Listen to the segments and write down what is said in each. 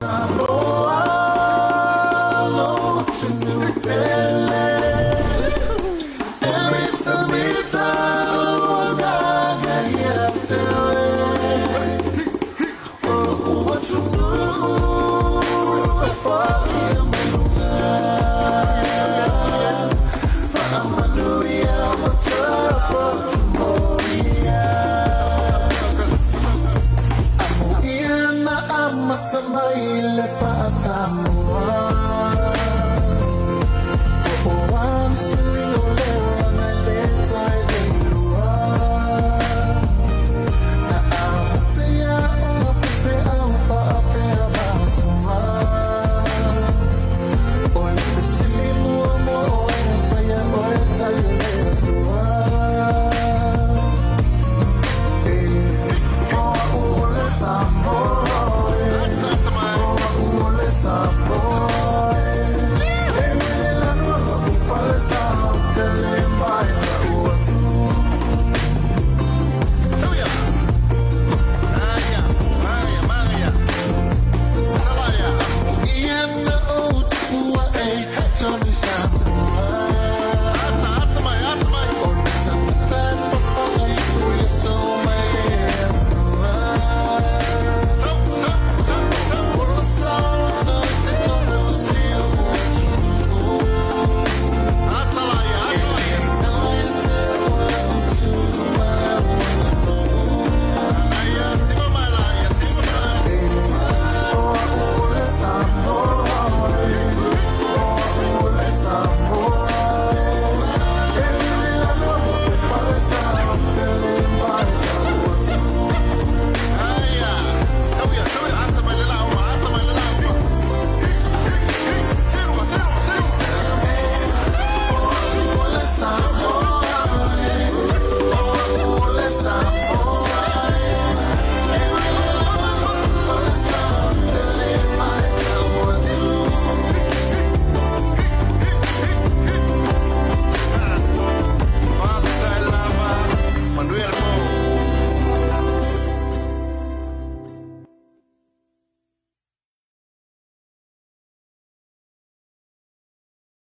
Sabor. اللي فات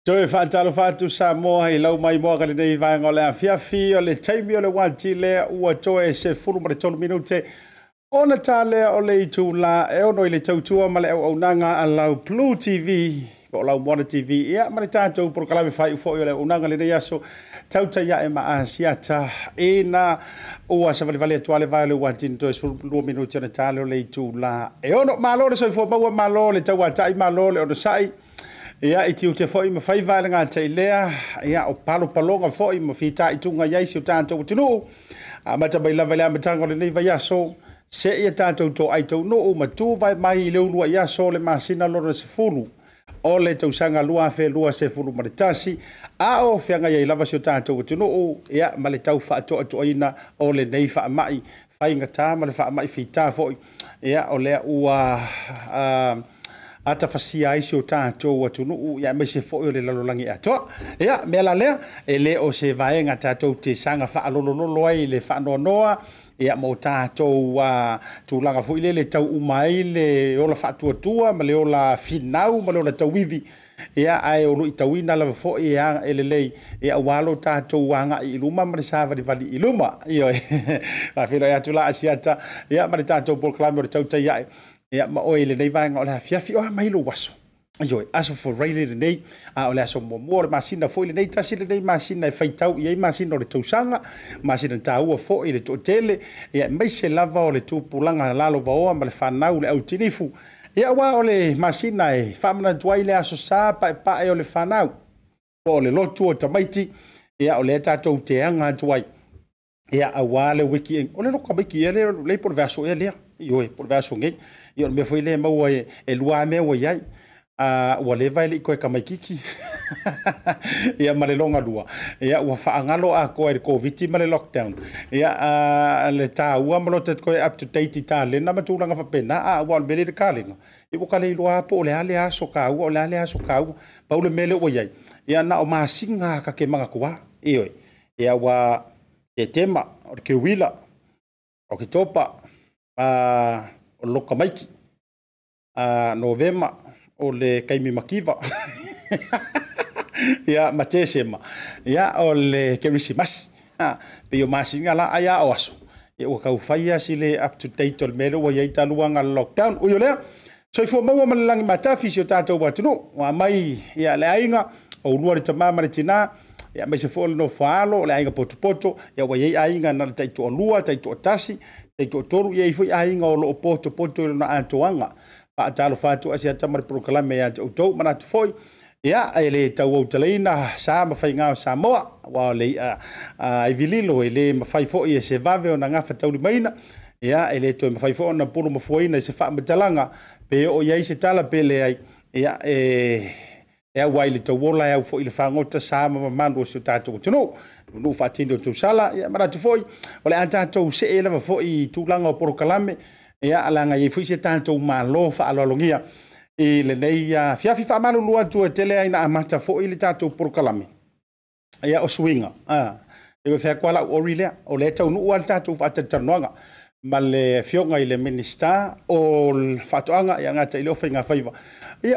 Toe whaatalo whātu sa moa i lau mai moa kare nei vāenga o le awhiawhi o le teimi o le wāti lea ua toe se furu mare tonu minute ona tā lea o le i la e ono i le tautua ma le au au nanga a lau Blue TV o lau Moana TV ia mare tātou poro kalawe whai ufo i o le au nanga le nei aso tauta ia e maa siata e na ua sa vali vali atua le vāle wāti ni toe furu lua minute ona tā lea o le i la e ono malo le soifo maua malo le tau atai malo le ono sai Ia i tiu te fo'i ma fai vale ngā tei lea, ia o palo palonga fo'i ma fita i tunga iai si o tātou tinu, a mata mai lawa lea matanga le nei vai aso, se ia tātou tō ai tau no'u ma tū vai mai i leunua i aso le māsina lora se funu, o le tau sanga lua fe lua se funu maritasi, a o fianga iai lawa si o tātou tinu, ia ma le tau fa'a toa toina o le nei fa'a mai, fai ngatā ma le fa'a mai fita fo'i, ia o lea ua... Uh, ata fasia ai so ta to watu no ya me se fo e le lalo langi e ato ya me la e le ele o se vaenga ta to te sanga fa lo lo lo ai le fa no noa ia mo tatou uh, tulaga foʻi le le tauuma ai le ola faatuatua ma le ola finau ma le ola tauivi ia ae o lui tauina lava foʻi e e lelei ia ua lo tatou agaʻi i luma ma le sa valivali i luma ioe afeloe atu laasiata ia ma le tatou proklame o le tautaiaʻe ya ma o ile nei vanga ola fia fi o mai lo waso ayo aso for rail ile nei a ola so mo mo ma sin da foile nei tasi nei ma sin nei fai tau ye ma sin no le tousanga ma sin da u fo ile to tele ya mai se lava ole tu pulanga la lo va o ma le fana ule au tinifu ya wa ole ma sin nei fa mna dwaile aso sa pa pa ole fana ole lo tu o tamaiti ya ole ta to te anga dwai ya awale wiki ole lo ka biki ya le le por verso ya le yo por verso ngi yo me foi le ma wa e, e lua me wa yai a wa le vai le ko e kamai kiki ya male longa lua ya wa fa angalo a ko e covid ma le lockdown ya a le ta wa mo lotet ko e up to date ta le na matu langa fa pena a wa le le kaling i bo kale lua po le ale a so ka u le ale a so ka u pa u le mele wa yai ya na o ma singa ka ke manga e kuwa iyo ya wa te tema o ke wila o ke topa a o loka maiki a novema o le kaimi makiva ia matesema ia o le kerisimasi a pe io masiga la ia o aso ia e, ua kaufaia si le up o le mea ua iai taluaga lockdown o lea soifua maua ma le lagi matafi si o tatou atunuu ua mai ia le aiga oulua le tamā ma le tinā ia mai se foʻi le nofaalo o le aiga potopoto ia ua iai aiga na le taʻituʻalua taʻituʻatasi e to toru ye fo ai nga lo po to po to na atuanga pa talo fa to asia tamar proklame ya to to mana to foi ya ele ta wo tlaina sa ma fa nga sa mo wa le a i vililo ele ma fa fo ye se va ve na nga fa tauli maina ya ele to ma fa fo na pulu ma foi na se fa ma talanga pe o ye se tala pele ai ya e e wa ile to wo la ya e fo ile fa ngota sa ma mando se ta to to no no fatini o tausala ia maratu foʻi o le a tatou see lava foʻi tulaga o porokalame ia alaga iai foʻi se tatou mālō faaaloalogia i lenei ia fiafi faamalulu atu e tele ai amata foʻi le tatou porokalame ia o suiga e ua feakoa laʻu ori lea o le taunuu a le tatou faatalitalanoaga ma le fioga i le minista o faatoʻaga ia gata i le ofa i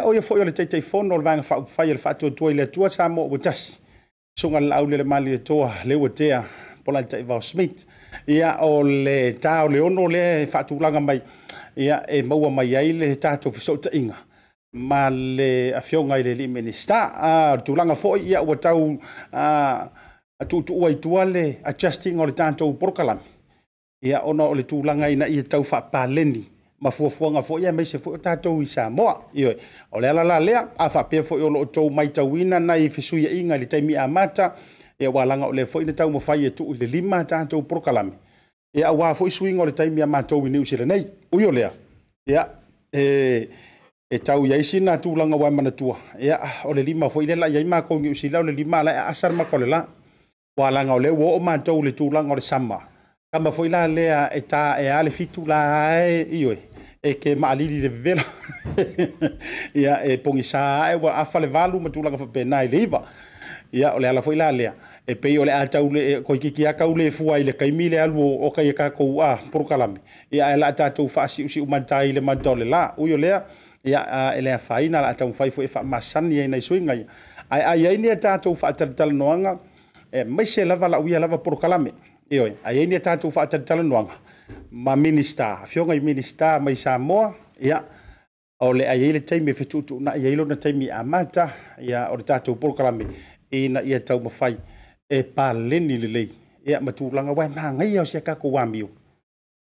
o ia foʻi o le taitaifono o le vaega faaupufai e le faatuatua i le sa mo ua tasi tunga lau le mali e toa lewa tea pola tei vau smith ia o le tao le ono le fatu langa mai ia e maua mai ai le tato fiso ta inga ma le afionga i le li minista a tu langa foi ia ua tau a a tu tu ua itua le adjusting o le tato porkalami ia ono o le tu langa ina ia e tau fa paleni ia ma fua fua nga foi mai se foi ta to i sa mo i o le la la le a fa pe foi o lo to mai tawina nai fisu ya inga le taimi amata e walanga o le foi na tau mo fai e tu le lima ta to prokalame e a wa foi suinga o le taimi amata o ni usile nei u yo le ya e e tau ia isi na tu langa wa mana tua ya o le lima foi le la ia ma ko ni usila o le lima la asar ma ko le la walanga o le wo o ma to le tu langa o le sama kama foi la lea e ta e ale fitu la e ioi e ke maalili le vela ia e pongi sa e wa afale valu ma tulanga fa pena i leiva ia ole ala foi lalea e pei ole e a tau e le ko iki ki aka ule fu ai le kai mile alu o kai ka e ko a por kalami ia ela ta tu fa si si uma tai le mandole la u yo lea ia ele fa ina la tau fa fu e fa masani ai nei suinga ia ai ai ai nei ta tu fa tal tal noanga e mai se lava la u ia lava por kalami ioi ai nei ta tu fa tal tal noanga ma minista afioga i minista mai samoa ia o le aiai le taimi e fetuutuunaʻi ai lona taimi i amata ia o le tatou polokalame ina ia taumafai e paleni lelei ia ma tulaga uae magaia o se kakou amio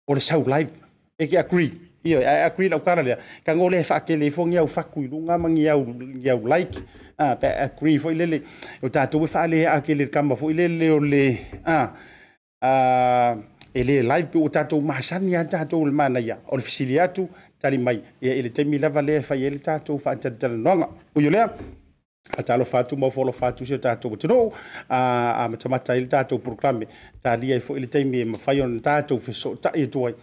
o le sau live e ke agree ia e agree lau kala lea kago lea faakele fogi au fakuiluga ma giau giau like a pe agree foʻi lele o tatou e faale akele kama foʻi lele o le a uh, e live pe ua tatou masani a tatou le manaia o le fesili atu talimai ia i le taimi lava lea fai ai le tatou faatalitalanoaga o lea atalofa atu ma atu se o tatou atunuu a matamata ai le tatou proklame talia ai foi le taimi e mafai ona tatou fesootaʻi atu ai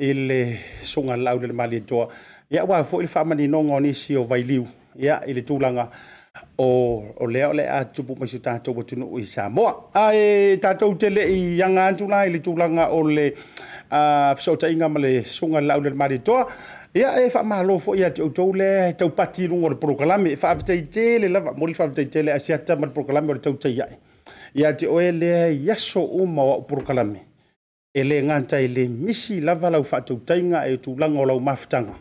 i le suga laau le le maliatoa ia ua foʻi le faamaninoga o nisi o vailiu ia i le tulaga o o le o le a tupu mai su tatou o tunu i Samoa. A e tatou te le i yanga antula i le tūlanga o le fisota inga ma le sunga lau le mare toa. Ia e wha mahalo fo i ati outou le tau pati rungo le proklami. E wha avitei te le lava, mori wha avitei te le asiata ma le proklami o le tau tei ai. Ia te oe le yaso uma o proklami. E le ngantai le misi lava lau wha tau tainga e tūlanga o lau maftanga.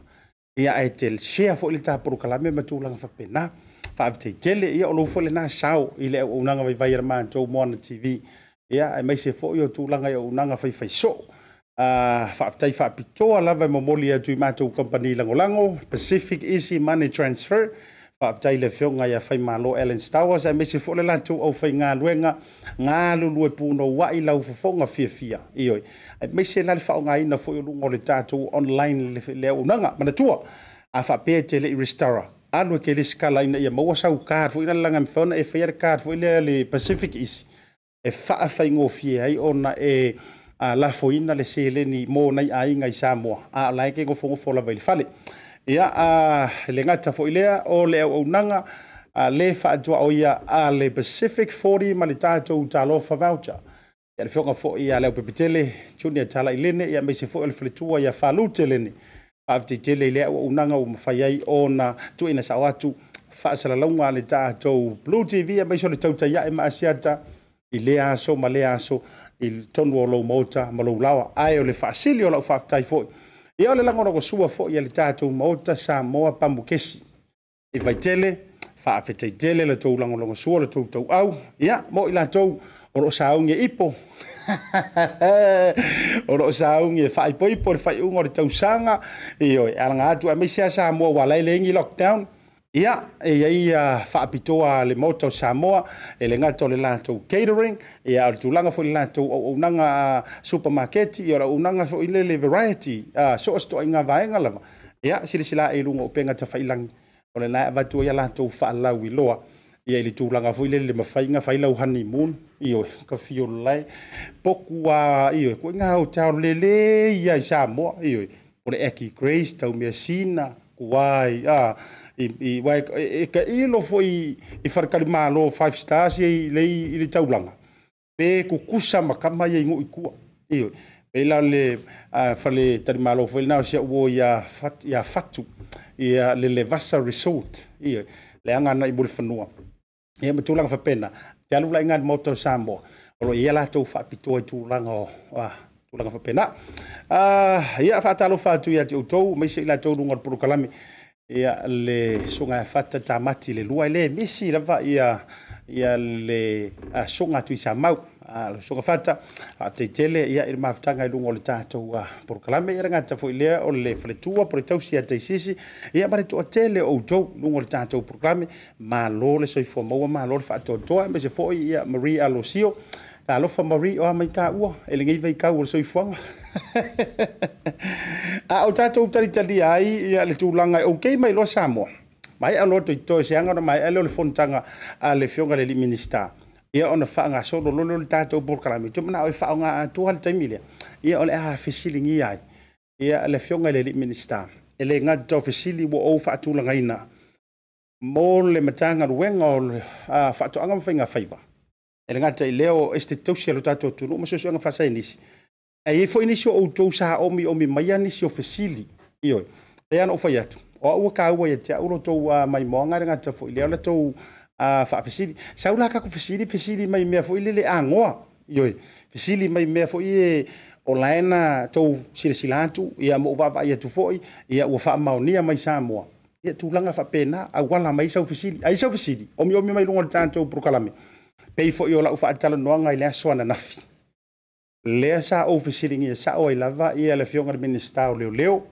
Ia e te le shea fo i le tā proklami ma tūlanga wha penaa. faafetaitele ia o lou foi lenā sao i le auaunaga vaivai a le Châu moana tv yeah, ai mấy yêu yêu Lang ia ae maise foʻi o tulaga i auaunaga faifaisoo uh, faafetai faapitoa lava e momoli atu i matou kompani lagolago pacific easy money transfer faafetai le feoga ia fai malo ellen stowers ae luôn foʻi le latou aufaigaluega galulue punouaʻi lau fofoga fiafia ioi ae maise la le faaaogāina foʻi o luga o le tatou online le auaunaga manatua a faapea i telei restara anu ke le skala ina ia maua sau kār fo ina langa mfona e whaia kār fo ina le Pacific East. E wha whai ngofie ai ona e a la foina le sele ni mō nai ai ngai Samoa. A lai ke ngofo ngofo la vaili fale. Ia a le ngata fo ilea o le au au nanga a le whaatua o ia a le Pacific 40 ma le tātou talofa voucher. Ia le whionga fo ia leo pepitele, tuni a tala ilene, ia meise fo ele whaletua ia whalute lene. Ia ave tetele i lea ua unaga ua mafai ai ona tuuina sao atu faasalalauga a le tatou blu tv e maiso le tautaiaʻe ma asiata i lea aso ma lea aso i tonu o lou maota ma lou lawa ae o le faasili o lau faafetai foʻi ia o le lagolagosua foʻi a le tatou maota sa moa pamukesi i vaitele faafetaitele latou lagolagosua latou tauau ia mo i latou yeah, oro saung e ipo oro saung e fai po ipo fai un or tau sanga e oi alanga tu ame sia sa mo wala le ngi lockdown ia e ai fa pitoa le moto samoa e le ngato le lato catering e ar tu langa foi lato o unanga supermarket ia ra unanga so ile le variety a so sto inga vainga lava ia sila sila e lungo penga tafailang o le na va tu ia lato fa la wi loa ia i le tulaga foi lele le mafaiga honeymoon ioe ka fiolulae poku a ko kuaiga au taolo lelē ia i samoa ioe o le eki grace taumea sina kuai a e ka ilo foi i falakalimālo five stars iai lei i le taulaga pe kukusa ma kama iai ikua kua ioe pela le fale tari malo fo na sia wo ya fat ya fatu ya le le vasa resort ie le anga na ibul fenua ia ma tulaga fapena te alu sambo. Kalau iya samoa o loo ia latou faapitoa i tulaga o tulaga fapena ia ah, faatalofa atu iā ya te outou ma isei latou luga o le polokalame ia le suga fata tamati le lua i lē misi lava ia ia le soga atu i sa mau Ah, so fatta a te tele ia i ma fatanga i lungo le tato a por kalame i ranga tafo i lea o le fletua por tau si a te sisi ia mare tu a tele o tau lungo le tato por kalame ma lo le soi fo maua ma lo le fatto a toa me se fo i a Marie Alosio a lo fa Marie o a mai ka ua e le ngai vai ka ua soi fo a o tato u tari tali ai ia le tu langa ok mai lo samo mai a lo to i to se anga mai a lo le fontanga a le fionga le li ministaa ia ona faagasolo lole o le tatou polokalame tumana oe faaoga atua le e taimi ia o le a fesiligi ai ia le fioga i le alii minista e le gadi tau fesili ua ou faatulagaina mo le matagaluega o le faatoʻaga mafaiga faiva e le gadi taʻi lea o estetausi lo tatou atunuu ma suasuaga faasainisi e ai foʻi nisi o outou sa omiomi maia nisi o fesili ioe e ana o fai atu o aua kaua ia te au lotou maimoaga le gadi foʻi lea o latou Ah, a faafesili sau la kako fesili fesili mai mea foʻi lele agoa ioe fesili mai mea foʻi e o laena tou silasila atu ia mo vaavaai atu foʻi ia ua faamaonia mai samoa ia tulaga faapena auala mai sau fesili ai sau fesili omiomi mai luga le tatou porokalame pei foʻi o laʻu faatalanoaga i le aso ananafi lea sa ou fesiligia saʻo ai lava ia le fioga minista o leoleo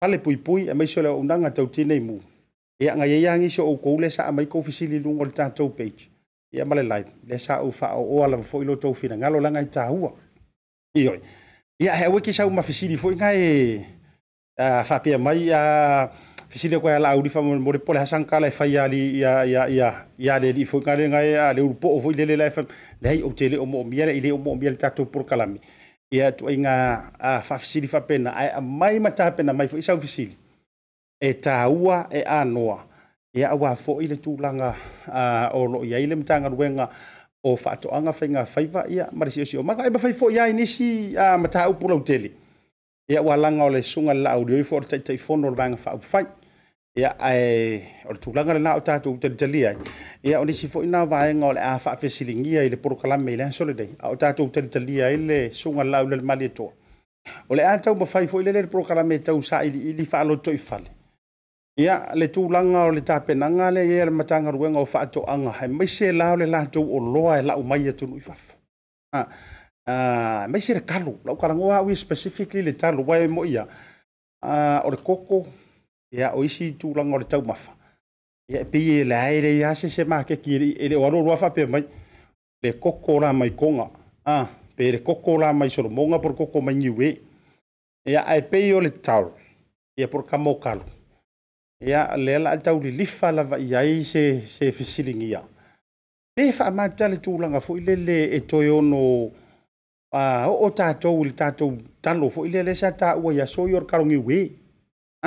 pale puipui e maiso le auaunaga tautine mu ia agaiai so ou kou le saʻamai kou fesililuga o le tatou page ia ma live le sa ou faaooa lava foʻi lotou finagalo i tāua ioe ia he auai kesau e ma fesili foʻi gae faapea mai a fesili koe alaaulifa mo le pole hasagakala e fai ali ia ia ia ia le alii foʻi gale gae a le ulupoo foʻi lele la leai ou teleo moomia le i leo moomia le tatou polokalame ia tuaiga faafesili faapena ae amai matapena mai foʻi sau fesili e tāua e anoa. Ia awa fo'i le tūlanga uh, o lo ia ile mtanga ruenga o whaatoanga whainga whaiva ia marisi o si o maka. Eba whai fo'i ai nisi uh, mata au pula uteli. Ia awa langa o le sunga la au lioi fo'o taitai fono le vanga whaupu whai. Ia ai, o le tūlanga le nā o tātu uteli tali ai. Ia o nisi fo'i nā vāenga o le āwha awhi silingi ai le poro kalame i le hansolidei. O tātu uteli tali ai le sunga la au le mali e toa. O le ātau mawhai fo'i le le poro kalame e tau sa ili ili whaalo toi fale. Ya le tulaga o le tapenaga leia le ye le matagaluega o faatoʻaga e maise la o le tu o loa e laʻu mai atunui e fafa maise lekalu lau kalagoa aui specifically le talu ai mo ia o le koko ya o isi tulaga o le taumafa ia e pei eleae leia se se makeki e le o aloaloa faapea mai le koko la mai koga pe le koko la mai solomoga por koko mai giuē Ya ae pei o le tal ia poro kamokalu ia lea la taulilifa lava i ai se se fesiligia le faamatale tulaga foʻi lele e toe ono a o o tatou i le tatou talo foʻi lea le sa taʻua ia so i o le e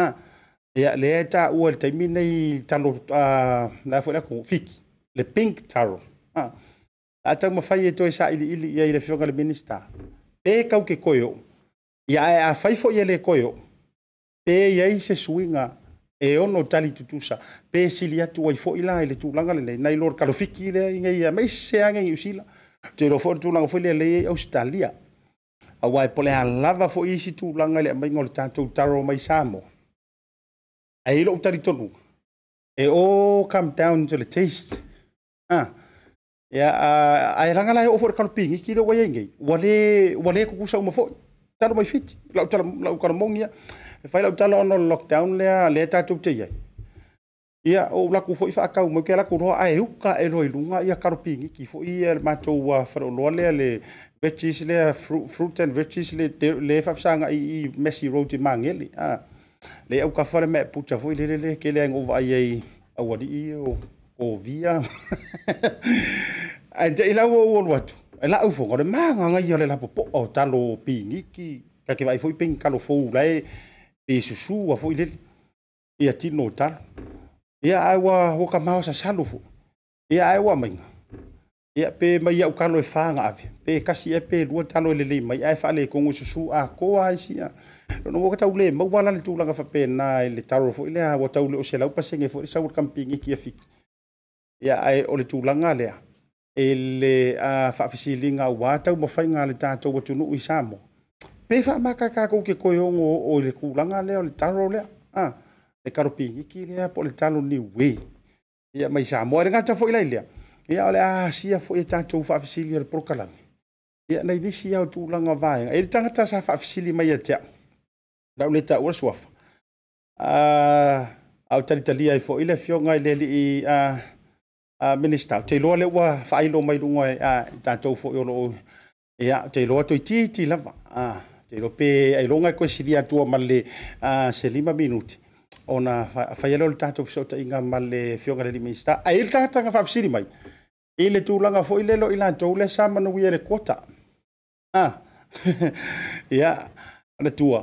a ia lea e taʻua le taimi nei talo a la foʻi lako le pink taro a atau mafai e toe saʻiliʻili ia i le feoga le minista pe kau ke koe ia ae afai foʻi e lē koe oo pe iai se suiga e ono tali tutusa pe silia tu ai foi la ile tulaga lelei nai lor kalofiki lea iga ia e mai seaga i usila te lo foi tulaga foi lelei ai e ausitalia a wai pole alava foi isi tulaga i le mai ngol le tatou taro mai samo ai e lo'u tonu e o come down to the taste ah. ia ya, ae laga la e oo foi le kalopigiki le uai aigei ua lē kukusauma foi talo mai fiti lau kalamogi ia e fai lau tala ono lockdown lea lea tatu te iai. Ia o laku fo i wha akau mo ke laku roa a e uka e roi lunga ia karupingi ki fo i e matou a wharo loa lea le veggies lea fruit and veggies le le fafsanga i i messy road i mangeli. Le au ka kawhare me puta fo i lele le ke lea ngova ai ei awari i o o via. Ai te ilau o o luatu. E la ufo ngore maa nga ngai ale la po o talo pingi ki ka ke vai fo i pingi kalofo ulai. Ia e susū foʻi lele ia tino o talo ia ae ua ua kamao sasalu foʻi ia ae ua amaiga ia pe mai aukalo e fagaave pe kasi ia pe lua talo e lelei mai ae faalekogo i susū akoa ae sia lona ua taule maua la le tulaga faapena e le talo foʻi lea ua taule o se lau pasege foʻi le sau le kampigiki afiki ia ae o le tulaga lea e le faafesiliga auā taumafaiga a le tatou atunuu i sa moa Pesa fa ma ka ka ko ke ko yo ngo o le ku langa le o le taro le ah e karo pi ki le po le talo ni we ya mai sa mo le ngata fo ile le ya ole a si ya fo e ta tu fa fisili le pro kala ya nei ni si ya tu langa va e le tanga ta sa fa fisili mai ya tia da le ta wo swaf ah au tali tali ai fo ile fio ngai le li a a minister te lo le wa fa ilo mai lu ngai a ta tu fo yo lo ya te lo to ti ti lava ah e lo pe ai longa ko silia tua male a se lima minuti ona faia le o le tatou fesoataʻiga ma le fioga le limi sta ai le tagataga faafesili mai i le tulaga foʻi le loʻi latou le sa manuia le kota a ia ona tua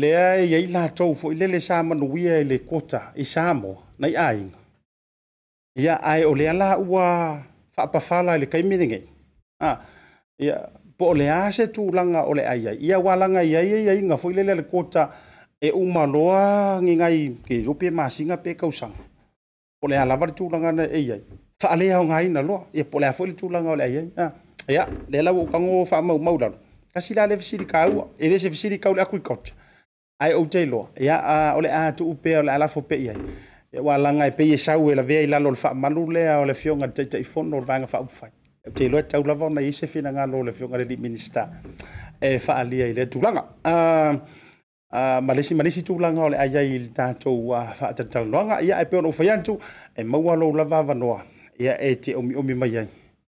lea iai latou foʻi le le sa manuia i le kota i sa moa nai aiga ia ae o lea la ua faapafala i le kaimelegei a ia po o le a se tulaga o le ai ai ia ualaga i ai ai aiga foʻi le le kota e umaloa gigai ke rupe masiga pe kausaga o le a lava le tulaga na ei ai faale aogāina loa ia e po o le a foʻi le tulaga o le e ai ai a ia le lau oukago faamaumau lalo kasi la le fesirikaua e lē se fesirikau le agriculture ae ou teiloa ia o le a atuu pea o le alafo peʻi ai e ualaga e pei e sau e lavea i lalo o le faamalu lea o le fioga le taʻitaʻifono o le vaega faaupufai te loa tau lava ona ise finagalo le fioga le lii minista e faaalia i le tulaga ma lesi ma lesi tulaga o le ai ai i le tatou faatalitalanoaga ia e pea ona ufai atu e maua lou lava avanoa ia e te omiomi mai ai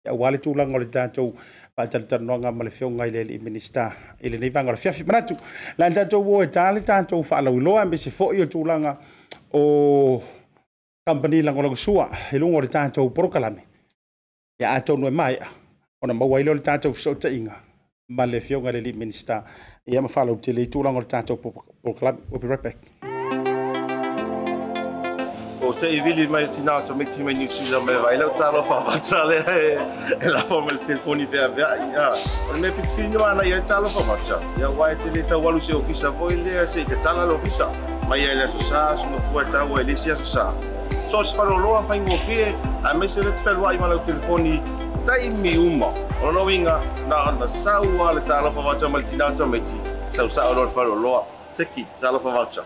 ia auā le tulaga o le tatou faatalitalanoaga ma le fioga i le lii minista i lenei vagalafiafi manatu la le tatou o e tā le tatou faalauiloa e mese foʻi o tulaga o company lagolaga sua i luga o le tatou porokalame Ya, atau e mae a ona mauai leo le tatou fesootaʻiga ma le fioga le lii minista ia ma faalautele i tulaga o le tatou polokalami we'll be right back o te i vili mai tina to mixi mai New Zealand mai vai lau talo fa vacha le e la forma le telefoni pe avea ia o me pitfino ana ia talo fa vacha ia wai te le walu se ofisa voi se te lo ofisa mai ia le so sa so mo fua e tau sa soasy faaloaloa faigofie a maise le talua'i ma lau telefoni taimi e uma o loiga na ona saua le talofa vaca ma le tinau tamaiti sausa'o loa le faaloaloa seki talofa vaca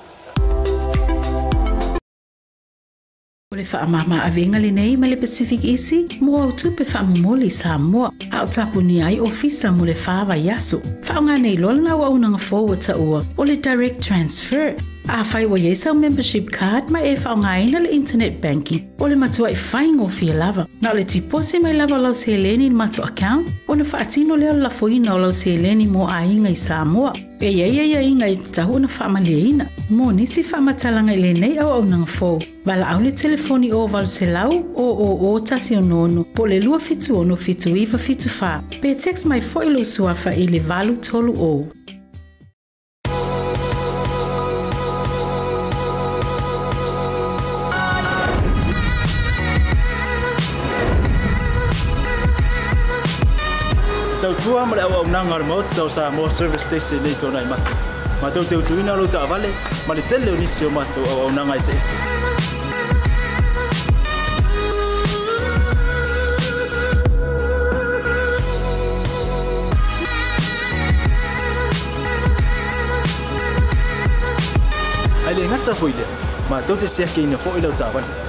O le whaamama avenga le nei ma le Pacific Isi, mo au tupe whaamamoli Samoa, a o tapu ni ai ofisa mo le whaava yasu. Whaonga nei lolna wa unanga forward ta ua o le direct transfer. Afai wa yesa membership card ma e na le internet banking o le matua i whaingo fia lava. Na le tipose mai lava lau seleni i matua account o na whaatino leo la foina o lau seleni mo a inga i Samoa. E ia ia ia inga i tahu na whaamaleina. Mō nisi whaamatalanga i nei au au nang fōu. Wala au le telefoni o val se lau o o o tasi o nono po le lua fitu ono fitu iwa fitu fa. Pe text mai fo ilo suafa i le valu tolu o. tua ma au na ngar mo tau xa một service station này, nei tona i matu ma tau tau tuina lo ta vale ma le tele ni sio matu au na ngai se Ai le ngata foi le, ma tau te siake ina fo i lau ta vale.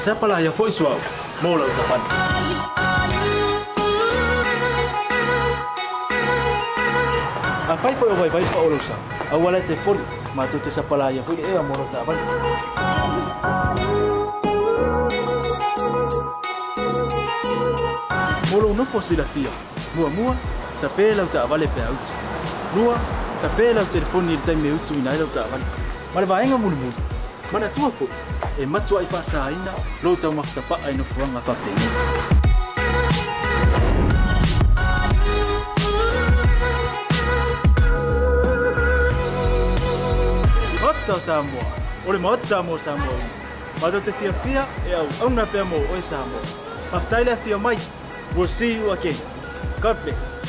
sepa la ya foi suau. Mola o tapan. A fai foi o vai vai pa olusa. A wala te pon ma tu te sepa la ya foi e amor o tapan. Mola o nopo si la fia. Mua mua, tapé la uta avale pe auto. Lua, tapé la uta telefoni il taime utu inai la uta avale. Ma le va enga mulu mulu. Ma na tua foi e matua i whasaina lo tau makita pa aino fuanga whape. Mata Samoa, ore mata mo Samoa ina. Mata te fia fia e au auna pia mo oi Samoa. Mata ila fia mai, we'll see you again. God bless.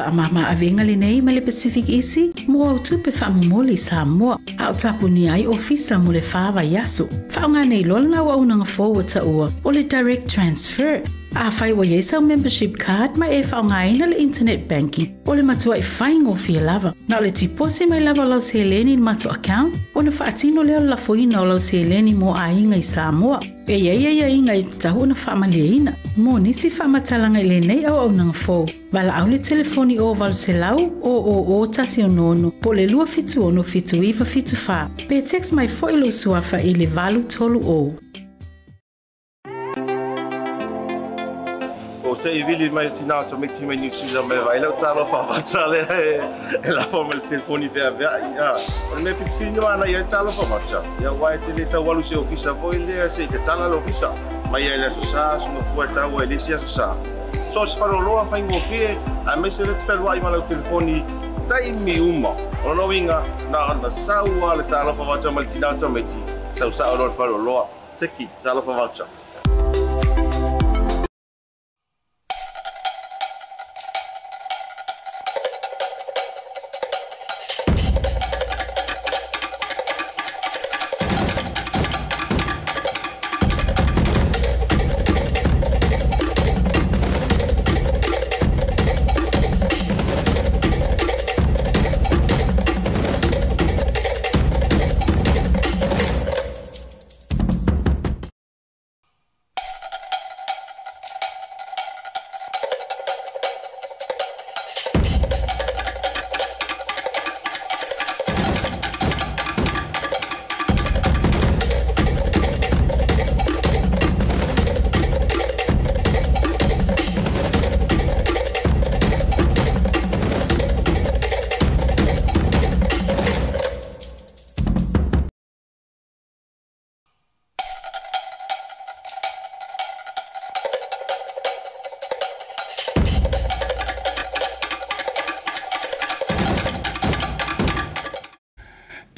faamāmaavega lenei ma le pacific isi mo autu tupe faamomoli i samoa a o tapunia ai ofisa mo le fāvaiaso faaogā nei loa lana auaunaga fou taʻua o le direct transfer afai ua iai sau membership card ma e faaogāina le internet banking o le matua e faigofie lava na o le tiposi mai lava o lau seleni i le matou account ona faatino lea o le lafoina o lauseleni mo aiga i sa moa e iai aiaiga i tatau ona faamaliaina Mō nisi matalanga ile e nei au au nang fo. Bala au le telefoni o val se lau o o o tasi o nono po le lua fitu ono fitu iwa fitu fa. Pe text mai ilo suafa ile valu tolu o. te eh? i vili mai tina to me ti mai ni si la me vai la talo fa va tale e la forma il telefoni per via ya on me fixi no ana ya talo fa va tsa ya wai te le tau alu se ofisa voi le se te tala lo ofisa mai ya le so sa so no fu ta wai le sia so sa so se fa lo fa ingo pe a me se le te wai ma la telefoni tai mi uma ono winga na na sa wa le talo fa va tsa me ti sa sa lo fa lo se ki talo fa va tsa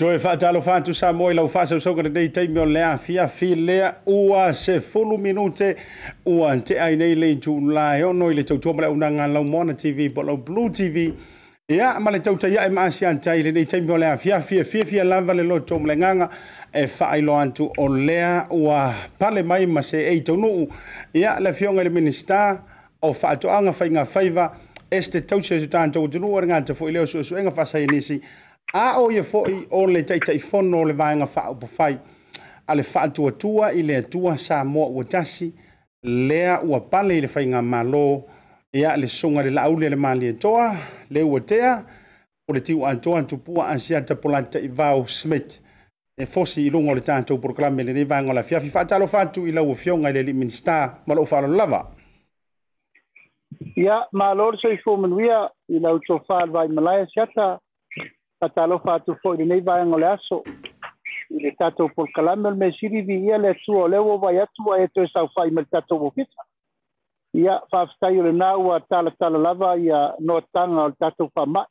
to e fatalo fatu sa mo i lau fasa so ka dei taimi o lea fia fi lea ua se fulu minute ua te ai nei le tu la e ono i le tau tuamale unanga lau mona tv po lau blue tv ia ma le tau taia e ma asian tai le nei taimi o lea fia fia fia fia lava le lo tuamale nganga e fa'a ilo antu o lea ua pale mai ma se e tau nuu ia le fionga le minista o fa'a tuanga fai ngā faiva este tau se su tanto utunua ringa te fu ileo su su enga fasa inisi a o ye fo i o le tai tai fo no le vainga fa o pofai a le fa tua tua i le tua sa mo o tasi lea ua pale i le fainga malo e a le sunga le lau le le mali e toa le ua tea o le tiu an toa an tupua an sia te polanta i vau smit e fosi i lungo le tātou proklame le ne vainga la fiafi fa talo fatu i la ua fionga i le li minsta malo ufa lo lava Ia, ma lor sa i fomenuia i lau tofa alwai malaya siata patalo fa tu fo ni va en oleaso i le tato por calame al mesiri di ia le su ole vo va ya tu eto sa fa mel tato vo fit ia fa sta yo na wa tala tala lava ia no tanga al tato fa ma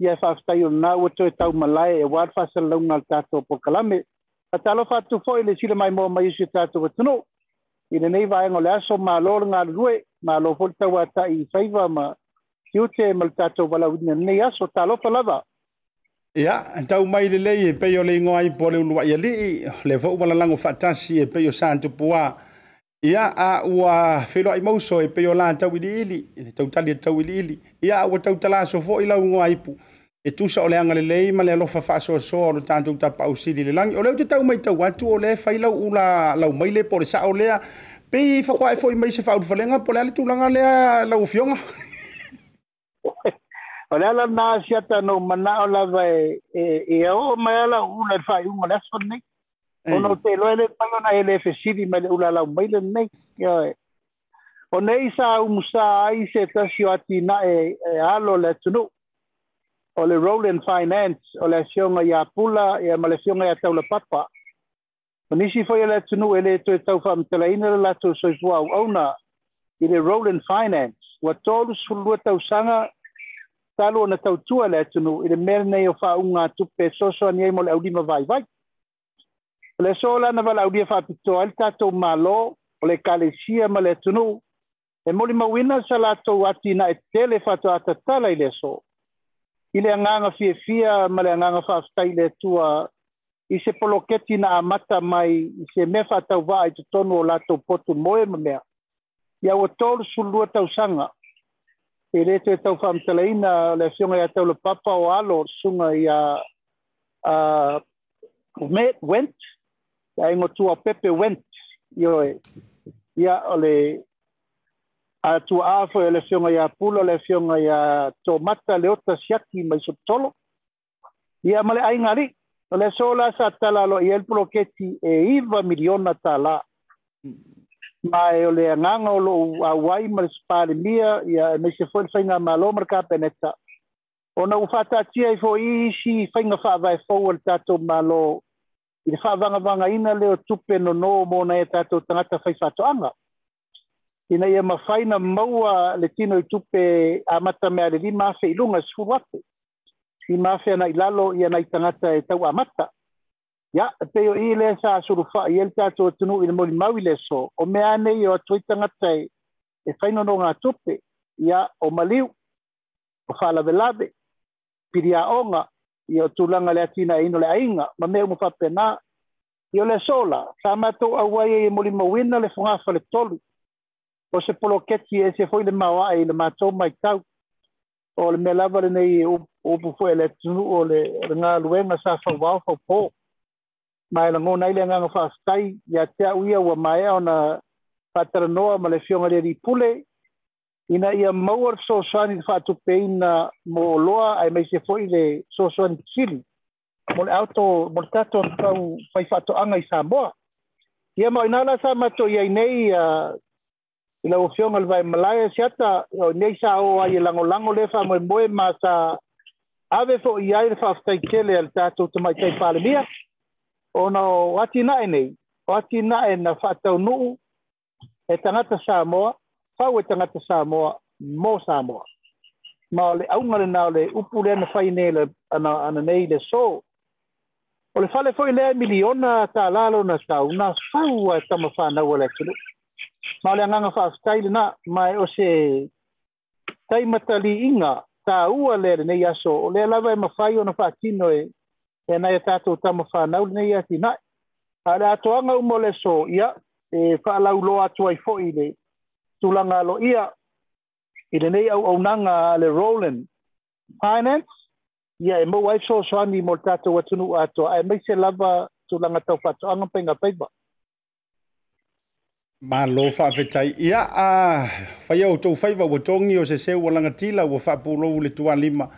ia fa sta yo na wa to tau malai e wa fa sa lung al tato por calame patalo fa tu fo le sile mai mo mai si tato vo tno i le e e nei va en oleaso ma lor nga rue ma lo folta wa ta i faiva ma Kiute mal tato wala wina ne ya so talo falava. lava. Ia, tau mai le lei e peo le ingoa i po le u n u a ia li, le fau malalango fatasi e peo santo pua. Ia a ua whelo ai mauso e peo la tau ili ili, le tau tali e tau ili ili. Ia a ua tau tala so fo i lau ngoa ipu. E tusa o le anga le lei, ma le alofa fa so so o t a n t o u ta pau siri le langi. O leo te tau mai tau atu o le whai lau ula lau mai le po le sa o lea. Pei f a k o a e fo i mai se f a u r u a l e n g a po le ale t u l a n g a lea lau fionga. la na Ásia tá no Manaus lá vai e e o eu mas ela uma un uma das Ono te lo ele pago eh, eh. na ele fesivi mas ula la mai le nei. O nei sa umusa ai se tasio atina e alo le tunu. O le Roland Finance o le sionga ya pula e ma le sionga ya tau le papa. O nisi foi le tunu ele to tau fam tela ina la to soifua ona. Ile Roland Finance. Wa tolu sulu tau sanga talo na tau tua le tunu i le mele nei o wha unga tupe soso ni eimo le au lima vai vai. Le so la na wala au lia wha pito al tato malo o le kale sia ma le tunu e moli mawina sa lato ati na e tele fato ata tala i le so. I le anganga fie fia ma le anganga wha i le tua i se poloketi na amata mai i se mefa tau vaa i tutonu o lato potu moe ma mea. Ia o tolu sulua tau sanga. e le te tau whamtalaina le fionga ia tau le papa o alo sunga ia uh, went ia ingo tua pepe went ioe ia ole a tua afo e le fionga ia pulo le fionga ia tomata le ota siaki mai ia male aingari le sola sa tala lo ia el puloketi e iva miliona tala ma e o le anganga o lo awai ma le spare mia ia e me se fwel fainga ma lo marka peneta. O na ufata tia i fo i si fainga fa vai fo wal tato ma lo i le fa vanga vanga ina le o tupe no no mo na e tato tangata fai fato anga. Ina ia ma faina maua le tino i tupe a mata mea le li mafe ilunga sifu wate. Li mafe ana ilalo ia na i tangata e tau a mata ya pe yo i le sa suru fa i el ta to tunu i le moli mau le so o me ane yo a tuita ngatai e, e whaino no ngā tupe ya o maliu o whala velabe piri a onga i o tūlanga le atina e ino le ainga ma me umu fape nā i o le sola sa mato a wai e moli mawina le whungafa le tolu o se polo keti e se foile mawa e le mato mai tau o le me lava le nei upu fwe le tunu o le ngā luenga sa fawau fawau mai la ngona ile nga fa stai ya tia uia wa mai ona patra noa ma le fiona le ripule ina ia mawar so sani fa tu peina mo loa ai mai se foi le so sani chili mo le auto mo le tato tau fai fato anga i Samoa ia mo ina la sa mato ia inei uh, ila ufion al vai malaya siata o nei sa o ai e lango lango le fa mo moe ma sa ave fo ia ia fa stai chele al tato tu mai tai palmia ona o ati nae nei, o ati nae na whātau nuu e tangata Samoa, whau e tangata Samoa, mō Samoa. Ma au le aungare nā o le upure na whai nei le ana, ana nei le sō. O le whale fwoi lea miliona tā lalo na tau, na whau a tama whānau ala kuru. Ma o le anganga whāstai le nā, mai o se taimata li inga, tā ua lea le nei aso, o lea lawa e mawhai o na whātino e, e nei tātou tamu whānau nei a ti nai. A rea toanga umole so ia, e whālau lo atua ai fo'i nei, tūlanga lo ia, i le nei au au nanga le Roland Finance, ia e mou aiso soani mo tātou atunu ato e mei se lava tūlanga tau whātua anga penga peipa. Ma lo fa vetai. Ia a uh, fai au tau wa watongi o se se wa langatila wa fa pulo ule tua lima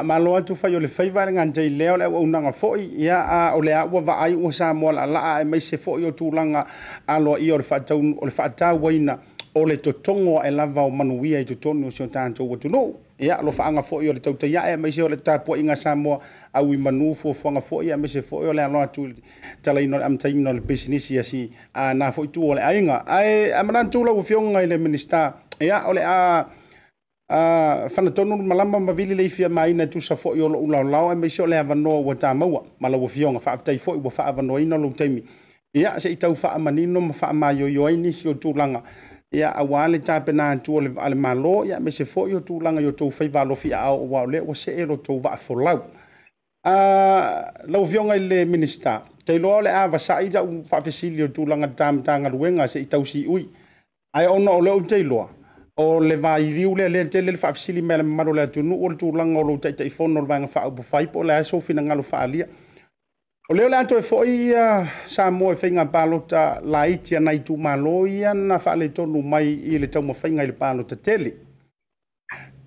maalo atu fai o le faiva le gagai lea o le auaunaga foʻi ia a o le a ua vaai ua sa mo alaalaa e maise foʻi o tulaga aloa ia o le waina o le totogo ae lava o manuia i totonu o sio tatou atunuu ia lo faaga foʻi o le mai se o le tapuaʻiga sa moa au i manū fuafuaga foʻi a maise foʻi o le alo atu talaina o le amataimina o le pesinisi si a na foʻi tu o le aiga ae a manatulaua fioga i le minister ia o le a a fanatonu malama vili le ifia mai na tusa foʻi o loʻu laolao e maisi o le avanoa ua tamaua ma laua fioga faafetai foʻi ua faavanoaina o lou taimi ia seʻi tau faamanino ma faamaioio ai nisi o tulaga ia auā le tapena atua le vaale mālō ia maise foʻi o tulaga i o tou faivalofi aao auā o lea ua see lotou vaafolau a laua fioga i le minista tailoa o le avasaʻi laʻu faafesili o tulaga tamatagaluega seʻi tausiʻui ae ona o le ou tailoa o le vairiu lea lea tele le faafesili mea le mamalu le atunuu o le tulaga o lou taʻitaʻifono o le vaega faaupu po o le ae faaalia o lea o le atoe foʻi ia sa mo e faiga palota laiti ana i tumālō ia na faaleitonu mai i le taumafaiga i le palota tele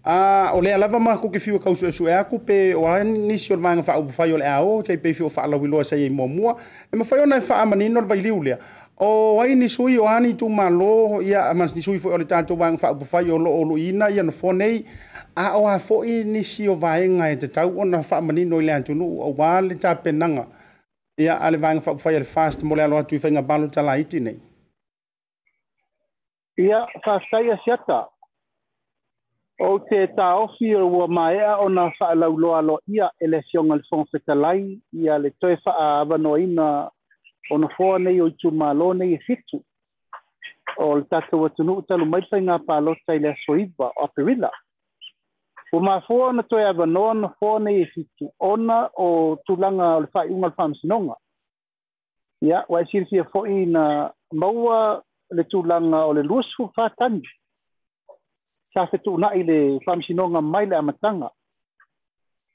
a o lea lava ma kuke fiua e kausuʻesuʻe aku pe o a nisi o le vaega faaupufai o le a o taipei fio faalauiloa sai ai muamua e mafai ona e faamanino o le vailiu lea o ai ni sui o ani tu malo ia mas ni sui fo o le tanto wang fa po fai o lo o lo ina ia no fonei a o a fo i ni si o vai nga e te tau ona fa mani no le antu no o wa le ta penanga ia ale wang fa fai le fast mo le lo tu fa nga balu tala iti nei ia fa sai asiata o te ta o fi o wa mai a ona fa lau lo alo ia elesion al fon fetalai ia le toe fa a vanoina ona foa nei o tu malo nei e fitu. O le tatu wa tunu utalu mai pai ngā pālota i lea soiva o apirila. O mā foa na toi awa noa na foa nei e fitu. Ona o tulanga o le fai unga le whamisinonga. Ia, yeah, wai e sirifia foi na maua le tulanga o le luasu fātani. Sa se tu na ile whamisinonga mai le amatanga.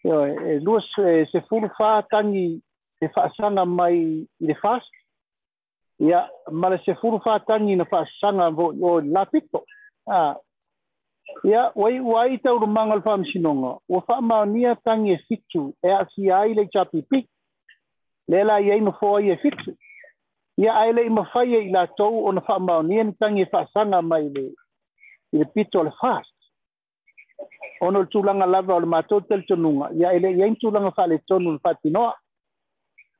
Ia, yeah, e, e, luas e, se furu faasana mai i le fast ia ma le sefulu fatagi na faasasaga o lapito ah. a ia wai ua ai taulumaga o le faamasinoga ua faamaonia tagi e fitu e a'asia ai lei tapipi le la iai nofo ai e fitu ia ae le'i mafai ai latou ona faamaonia ni tagi e faasaga mai le i le pito le fast Ono o lava o le matou teletonuga ia e le'i ai ni tulaga fa'aletonu le faatinoa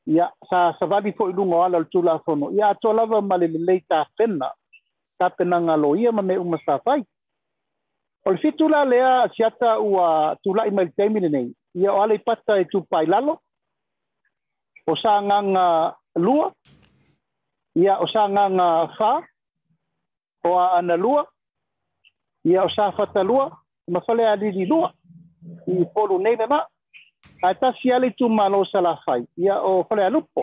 ya sa sa va di foi lungo ala tula fono ya to lava male le leita penna ta penna ngalo ia ma me uma sa fai ol si tula le a siata u a tula i mal temine nei ia ole patta e tu pai lalo o sa nganga lua ia o sa nganga fa o a ana lua ia o sa fata lua ma fale a di di lua i polu nei me ma ata si tu malo sala fai ya o fale lupo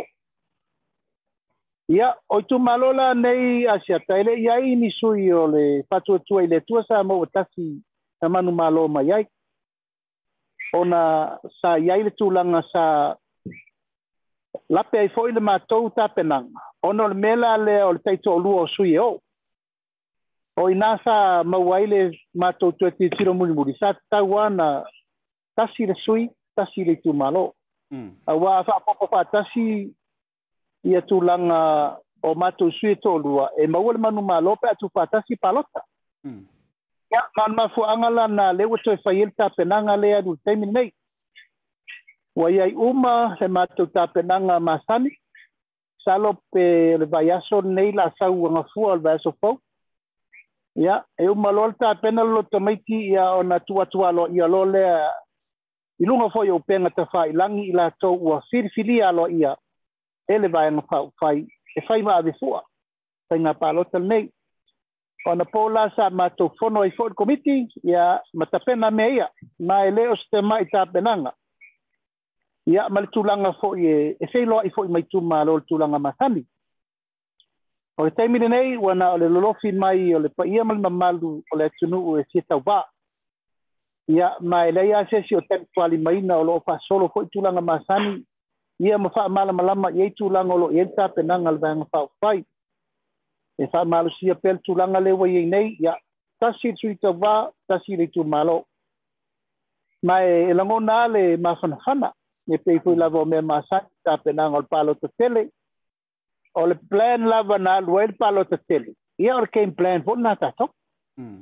ya o tu malo la nei asia taile ya i ni su le patu tu ile tu sa mo tasi si manu malo ma yai ona sa yai le tu langa sa la pe ai foi le ma tou ta penang ona le mela le o le tai tolu o su e o o ina sa ma waile ma tou tu ti tiro mulmuri sa ta wana ta le sui tasi le tu malo. Mm. Awa fa popo fa tasi ia tu langa o mato sui to lua e ma wala manu malo pe atu fa tasi palota. Mm. Ya man ma fu angala na le wato e fayel ta penanga le adu temi nei. Wa yai uma se mato ta penanga masani salo pe le vayaso nei la sa wanga fu al vayaso fau. Ya, yeah. e un malolta apenas lo tomaiti ya ona tua tua lo ya lo le i lunga foi o penga te fai langi i la tau ua firifiri alo ia ele vai anga pau fai e fai maa vifua fai ngā pālotel nei o na pōla sa mato fono i fōt komiti ia matapena me ia ma e leo se te mai tā penanga ia malitulanga foi e, e fei loa i foi mai tū ma lol tūlanga mathani o te taimini nei wana o le lolofi mai o le paia malima malu o le atunu e fietau baa Ya maelei a sesi o talutualimaina eh, o loo faasolo foʻi masani ia ma faamalamalama i tulaga o loo i tapenaga le vaega e faamalosia pea le nei ia tasi le tasi le e lagona a e pei foi lava o mea o plan lava na alu ai ia plan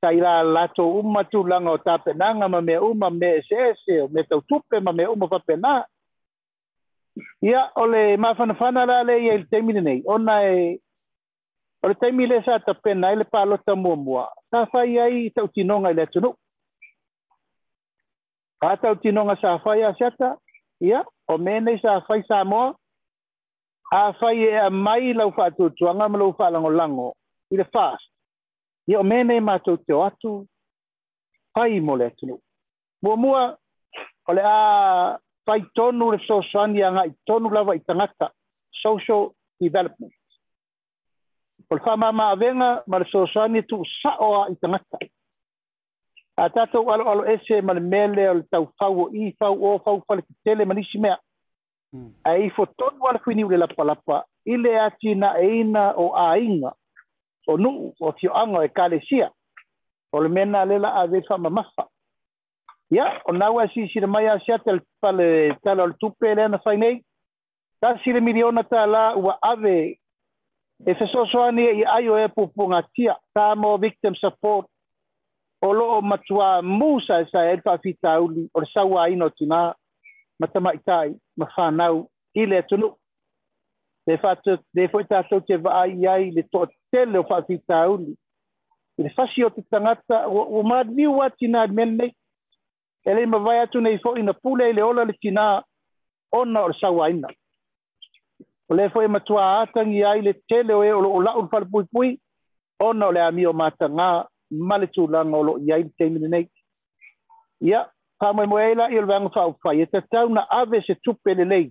tai la la to uma tu langa o tapenanga ma me uma me sese o me tau tupe ma me ia ole ma fana fana la le ia il temine nei ona e ole taimi le sa tapena ile palota muamua sa fai ai tau tinonga ile tunu a tau tinonga sa fai a sata ia o mene sa fai sa mo a fai e a mai lau fa tu tuanga ma lau fa lango lango ile Ia o mene i mātou te atu, pai mo le atu. Mua mua, o le a pai tonu le sosani a ngai tonu lawa i tangata, social development. O le whama ma avenga, ma le sosani tu saoa i tangata. A tātou alo alo ese, ma le mele, o le tau fau, i fau, o fau, fale ki tele, manisi mea. Hmm. A i e fo tonu ala kuini ule lapa lapa, ile ati na eina o a inga, o nuu o tio anga e kalesia o le mena lela a vefa mamafa. ya o nawa si si le maya si atel pale tala o tupe le na fine nei, ta si le miliona ta la ua ave e fesoso ane i ayo e pupunga tia, ta mo victim support o lo matua musa e sa elpa fita uli o le sawa ino tina matama itai mafanau i le tunu. Defo ita tau te vaa iai le tote tele o whaafitauni. I le fasi o te tangata, o maad ni wati na mene, e le ma vai atu nei fo'i na pule i le ola le kina ona o le sawaina. O le fo'i e matua atangi ai le tele o e o la ulfale pui pui, ona o le ami o mata ngā male tū langa o lo iai le teimini nei. Ia, pāmai moeila i le wangu fa'u fai, e te tau na ave se tupe le lei,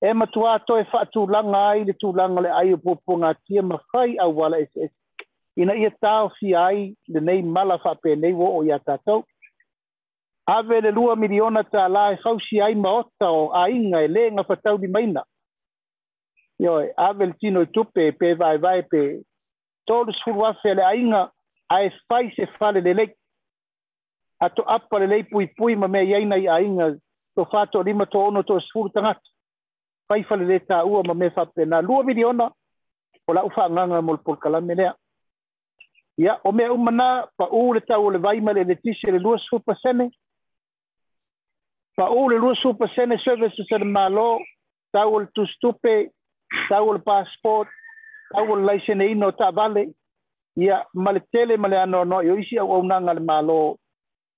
e matua to e fa tu langa ai le tu langa le ai po po nga tia ma fai au wala es es ina ia tau si ai le nei mala fa pe nei wo o ia tatou ave le lua miliona ta la e fau si ai ma ota o ai nga e le nga fa tau di maina yo ave le tino e tupe e pe vai vai e pe tolu sur wa fe le a inga a e fai se fale le lei ato apa le lei pui pui ma me iaina i ai nga to fato lima to ono to sur tangata kai fale le ta ua ma me fa pena lua miliona o la ufa nganga mol pol kala ya, me lea ia o mea umana pa u le tau le vai ma le le lua supa sene pa u le lua supa sene services le malo tau le tustupe tau le passport tau le laisene ino ta vale ia ya, ma le tele ma le ano no io isi au aunanga le malo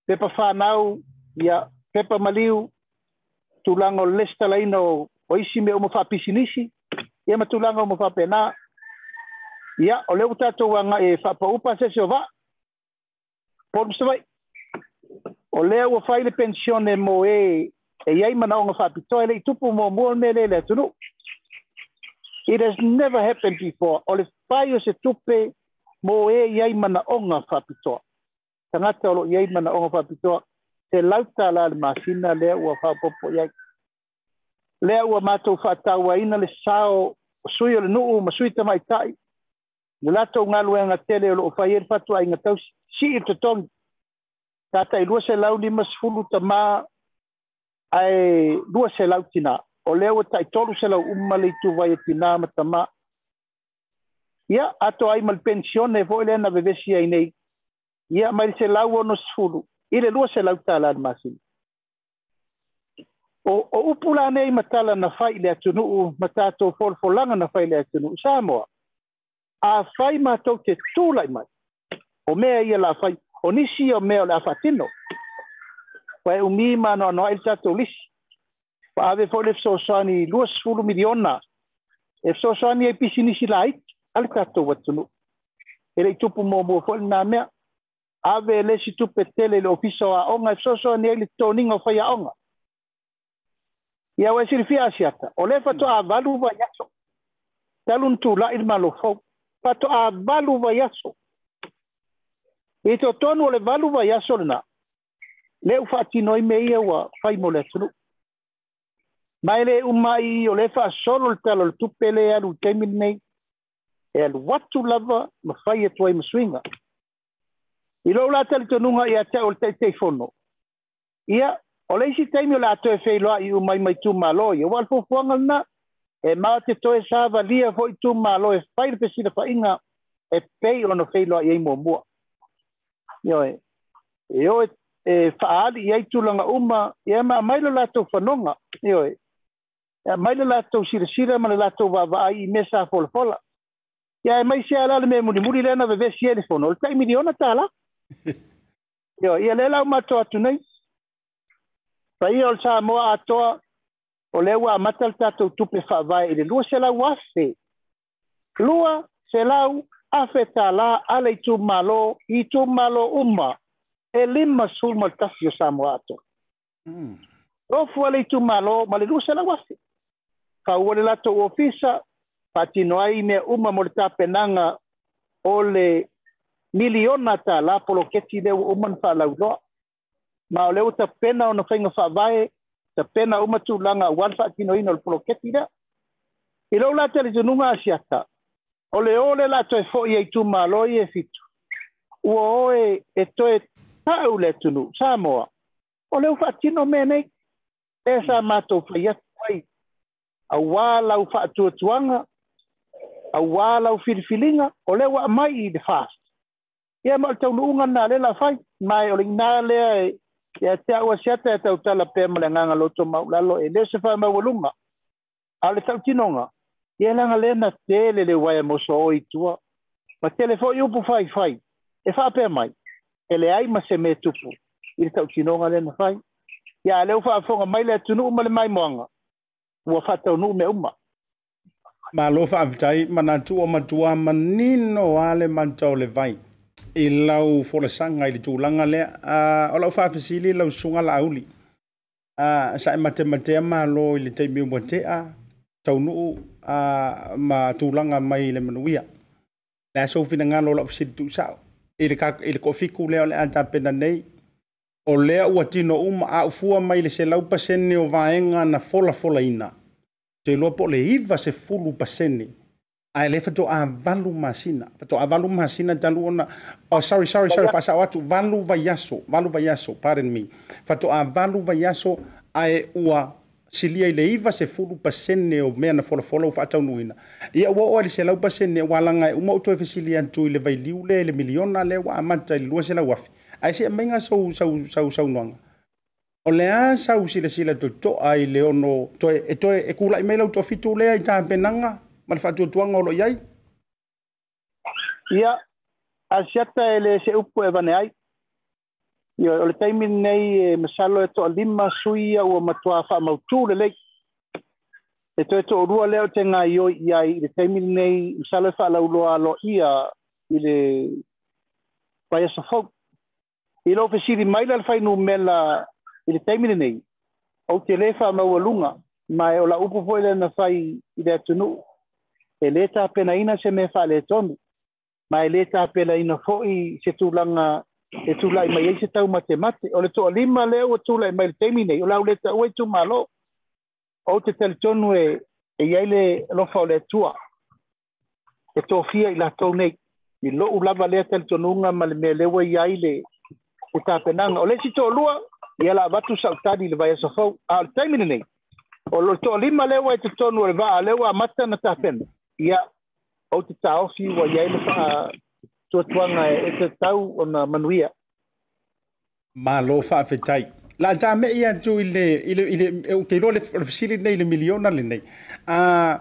pepa whanau ia ya, pepa maliu tulango lesta laino o isi me umu fapisi nisi, ia matulanga umu fapena. Ia, o leo tato wanga e fapa upa se se ova, polu se vai. O leo o faile pensione mo e, e iai mana unga fapito, ele i tupu mo mua me le le tunu. It has never happened before. ole le fai o se tupe mo e iai mana unga fapito. Tangata o lo iai mana unga fapito, se lauta la le masina leo o fapopo iai. Iai. lea ua matou fa'atauaina le sao sui o le nu'u ma sui tamaita'i le latou e galuega tele o lo'o fai e ai le fatuaiga tau si'i totogi tatai lua selau lima sefulu tamā ae lua selau tinā o lea ua taʻitolu selau uma le ituvai e ma ia ato ai pensione fo'i lea na vevesi ai nei ia mai le selau ono sefulu i le lua masini o, o upu lanei matala na fai le atunuu for for langa na fai le atunuu sa A fai mato te tula mai o mea ia fai o nisi o me o le a faatino ua e umi no el tato lis pa ave fo'i le sani lua sefulu miliona e fesoasoani ai pisinisi laiki a le tatou atunuu e le tupu mo fo'i na mea ave si tupe tele le ofiso a onga e so sani ai le toniga o fai onga ia hmm. ua e ata o le fatoa avalu vaiaso talu nutula'i le malofou fatoa vai aso i totonu o le valu vai aso lenā le u fa'atinoi me ia ua fai mo le atunuu e lē umai o le fa'asolo le talo le tupe le alu taimi lenei e alu atu lava ma fai atu e ai ma suiga i lou la talitonuga ia ta'u o le taʻitaʻifono ia O le isi teimi o la atoe fei loa i u mai mai tu malo i wal fufuanga na e maa te toe sa lia fo i tu malo e fai pe sila fa inga e pei o no fei loa i mua mua. Ioe, e oe e faali i aitu langa uma i e maa mai lo la atoe fanonga. Ioe, e mai lo la atoe sira sira ma le la atoe wa vaai i mesa fola fola. Ia e mai sia alale me muni muri lena vevesi elefono. Ta i miliona tala. Ioe, ia lela umatoa tunai. Ioe, paia o le sa moa atoa o le ua amata le tatou tupe faavae i le lua selau afe lua selau afe tālā ale i tumālō i tumālō uma e lima sulu ma le tafi o sa moa atoa tofu mm. ale i tumālō ma le lua selau afe kaua le latou ofisa faatino ai i mea uma mo le tapenaga o le miliona tālā poloketi leu uma na faalauloa ma o leo ta pena o na whainga whawae, ta pena umatu langa wanfa kino ino le poloketi da. I lau la tele tununga asiata, o le ole la toi fo i eitu ma loi e fitu. Ua oe e toi tau le tunu, Samoa. O leo wha tino mene, e sa mātou whai atu ai. A wā lau wha atuatuanga, a wā lau filifilinga, o leo wa mai i de fast. Ia mā tau nuunga nā lela whai, mai o le nā lea e, ia te aua siata e tautala pea ma le agaga loto maulalo e lē se faamaualuga a le tautinoga ia e laga lē na tele le uae moso o itua ma tele foʻi upu faifai e faapea mai e leai ma se mea tupu i le tautinoga lē na fai ya a leu faafoga mai le tunu uma le mai maimoaga ua faataunuu me uma malo faavitai ma na tuua matuā manino a le matau le vai i lau folesaga i le tulaga lea o lau faafesili lau suga laauli saematematea malo i le taimi umatea taunuu ma tulaga mai i le manuia le a soufinagalo o lau fesili tuusaʻo i le koʻafiku lea o le a tapena nei o lea ua tino uma aʻufua mai i le selau pasene o vaega na folafolaina se iloa po o le iva sefulu pasene ae le fetoavalu masina fetoavalu masina talu ona oh, sorry sorry sorry faasao atu valu vaiaso valu vaiaso pardon me fetoavalu vaiaso ae ua silia i le iva sefulu pasene o mea na folafola u faataunuina ia ua oa le selau pasene ua alaga e uma ou fesili atu i le vailiu lea i le miliona lea ua amata i le lua selau afi ae se amaiga sau sau sau saunoaga o lea sau silasila toitoa i le ono toe e toe e kula'i mai lau toafitu lea i tapenaga ma le faatuatuaga o loo i ai ia asiata e le se upu e vane ai ia taimi nei e masalo e toʻalima sui ia ua matuā faamautū lelei e eto toʻolua lea o te gaioi i ai i taimi nei masalo e faalauloa aloa ia i le faiaso fou i loo fesili mai la le fainumela i le taimi lenei ou te lē faamaualuga mae o laupu foʻi lena fai i le eleta pena ina se me fa le ton ma eleta pena ina fo i se ah, e mai se tau mate mate o le to lima le o mai o le e tu malo o te tel tonu e e le lo fa le tua e fia i la tau nei lo u lava le tel unga ma le me le le o ta si lua ia la vatu sautadi le vai e so fo al o lo to lima le e te le va le wa mata na ta ia o te taosi ua iai le faatuatuaga e te tau ona manuia malo faafetai la ja me ia tu ile ile ile e ke lo le fasili nei le miliona le nei a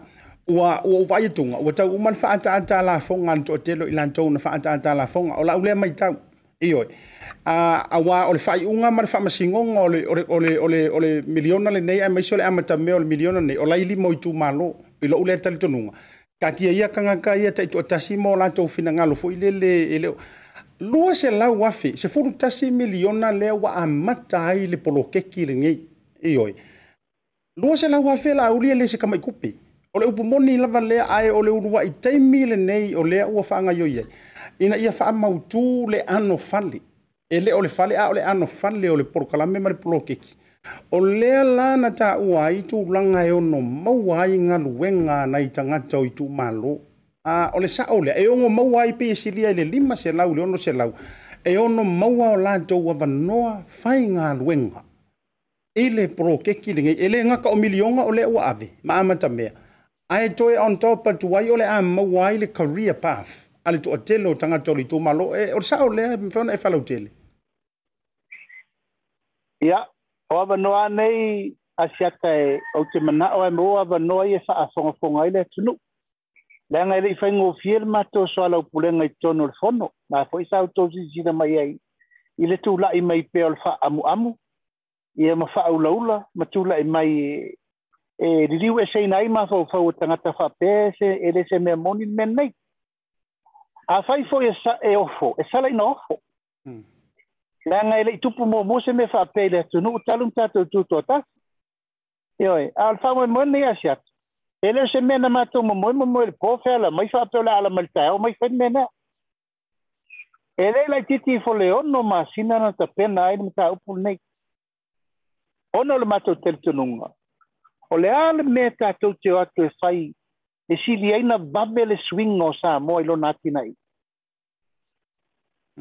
ua ua vai e tunga ua tau umal fa ata ata la fonga to te lo ilan to na fa ata ata la fonga o la ule mai tau io a awa o le fai unga mar fa masingonga o le o le o le o le miliona le nei a mai sole amata me o le miliona nei o la ili mo tu malo ilo ule tal tununga ka kia ia kangaka ia taitoa mo latou finagalo foʻi lele e leo lua se lau afe se fulu tasi miliona lea ua amata ai le polokeki legei ioe lua se lau afe laulia le se kamaikupe o le upu moni lava lea ae o le uluaʻi taimi lenei o lea ua faagaioi ai ina ia faamautū le ano fale e lē o le fale a o le ano fale o le polokalame ma le polokeki O lea la na ta ua i tu langa e ono maua i e ngā luenga na i tangata i tu malo. A, o le sa o lea, e ono maua i pēsi lia i le lima se lau, le ono se lau. E ono maua o la tau wa vanoa whai e ngā luenga. E le pro ke kilinge, e le ngaka o milionga o le ua ave, ma amata mea. A e toe on top a tu wai o le a maua i le career path. A le tu a telo tangata o i tu malo. E, o le sa o lea, e mwhona e falau tele. Ia, yeah o ava noa nei a siaka e au te mana o e mo ava noa i e wha a whonga whonga i le tunu. Lea ngai le i whaingo fiel mato so ala upulenga i tono le whono. Nā fwoi sa au tozi zina mai ei. I le tū lai mai pe le wha amu amu. I e ma wha ula ula. Ma tū lai mai e, e ririu e sei nai ma fau fau tangata wha pē se e le se mea moni men A whai e sa e ofo. E sa lai na ofo. Hmm. langa ele i tupu mo mo se me fa pele tu no talum tatu tu tota alfa al mo mo ne asia ele se me na matu mo mo mo el po ala, la mai fa pele ala malta o mai fa me na ele la titi fo le ono ma sina na ta pena ai mo ta upu nei ono le matu tel tununga o le ale me tatu te atu fai e si li aina babele swing o sa mo ilo natina i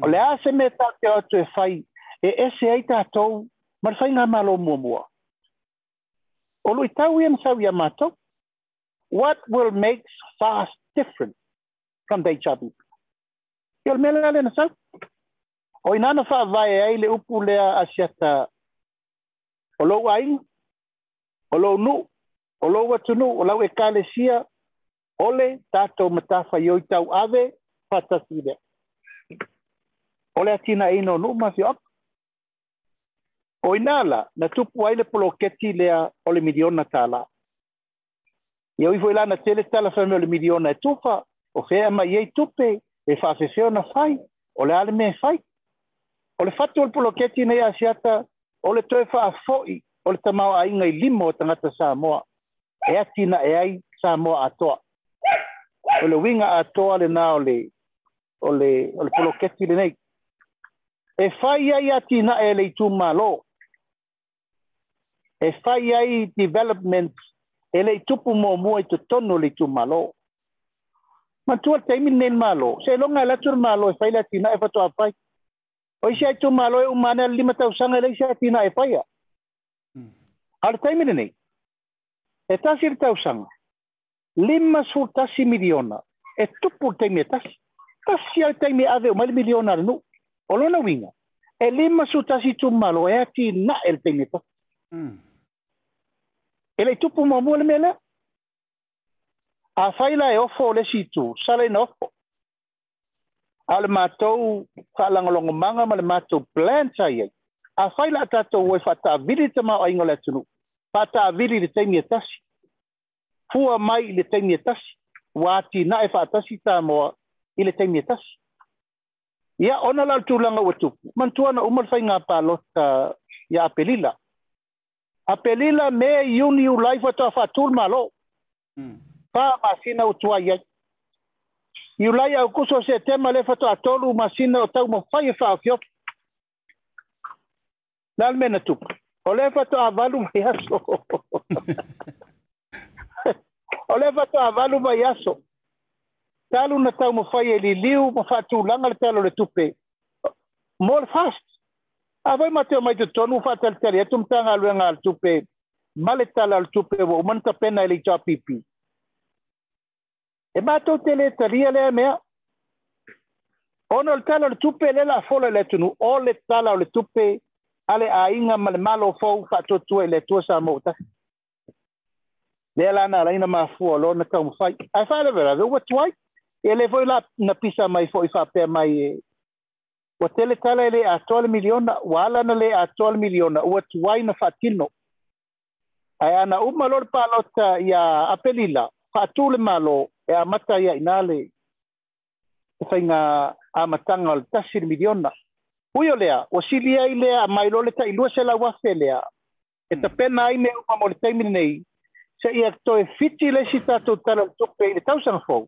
O le ase se me tātou atu e fa'i e ese ai tātou, marwhai ngā malo mua mua. O lui tau ia msau ia mātou, what will make fast different from Dejabi? Ia le mele ale nasau. O inana wha vai ai le upu lea asiata o lou ainga, o lou nu, o lou atunu, o lau ekalesia, ole tato matafa ioi tau ave, fatasi lea. o le atina ino no mafi op. O inala, na tupu aile polo keti lea o le miliona tala. Ia uifo ila na tele tala fame o le miliona e tufa, o fea ama iei tupe, e fafefeo na fai, ole le ale me fai. O le fatu al polo keti na ia siata, o le toe faa foi, o le tamau a inga i limo o tangata Samoa. E atina e ai Samoa atoa. O winga atoa le na ole, le, o polo keti le nei. e fai ai ati na e le tu malo e fai ai development e le tupu mo mo e to tono le tu malo ma tu te min nen malo se longa la tu malo e fai la tina e fato apai o se tu malo e umana lima tau sanga le se tina e fai al te min nei e tasir tau sanga lima sur tasi miliona e tupu te mi tasi tasi al te ave o mal miliona no olona winga e lima sutasi tumalo e ati na el tengeta mm. e lei tupu mamua le mea lea afai la e ofo o le situ sala ofo a le matou faalagologomaga ma le matou plan sai ai afai la a tatou ai e faataavili tamaoaiga o le atunuu le taimi e tasi fua mai e e i le taimi e tasi ua atina faatasi tamoa i le taimi e tasi Ya, ona la loutou la nga wetou. Man tou ane, ouman fay nga palo ya apelila. Apelila me yun yu lai fato a fatoul malo. Hmm. Pa masina ou twaye. Yu lai a okuso setem, ale fato a tol ou masina ou ta ou moun fay fay a fiyok. Dal mena tou. O le fato avalou mayasou. O le fato avalou mayasou. talu na tau mawhai e li liu, ma whātūlanga le talo le tupe. More fast. A vai mate o mai te tonu whātalitari, atum tanga aluenga al tupe, male tala al tupe, wa umanta pena e li tāpipi. E mātou te le taria lea mea, ono le tala le tupe le la fola le tunu, o le tala le tupe, ale a inga ma le malo fau whātotua i le tua sa mōtaki. Lea lana alaina mafua lona tau mawhai. Ai whaelewera, ua tuai. ele foi la na pisa mai foi fa pe mai o eh, tele tala ele a 12 miliona wala na le a 12 miliona o atuai na fatino ai ana o malor pa lota ia apelila fatul malo e a mata ia inale o e fainga a matanga o tasir miliona Uyo lea, o sili ai lea, mai lo leta ilua se la wafe lea. E hmm. ta pena ai me upa mole taimine nei, se ia to e fiti le si tatu tala tupe ili tausana fogu.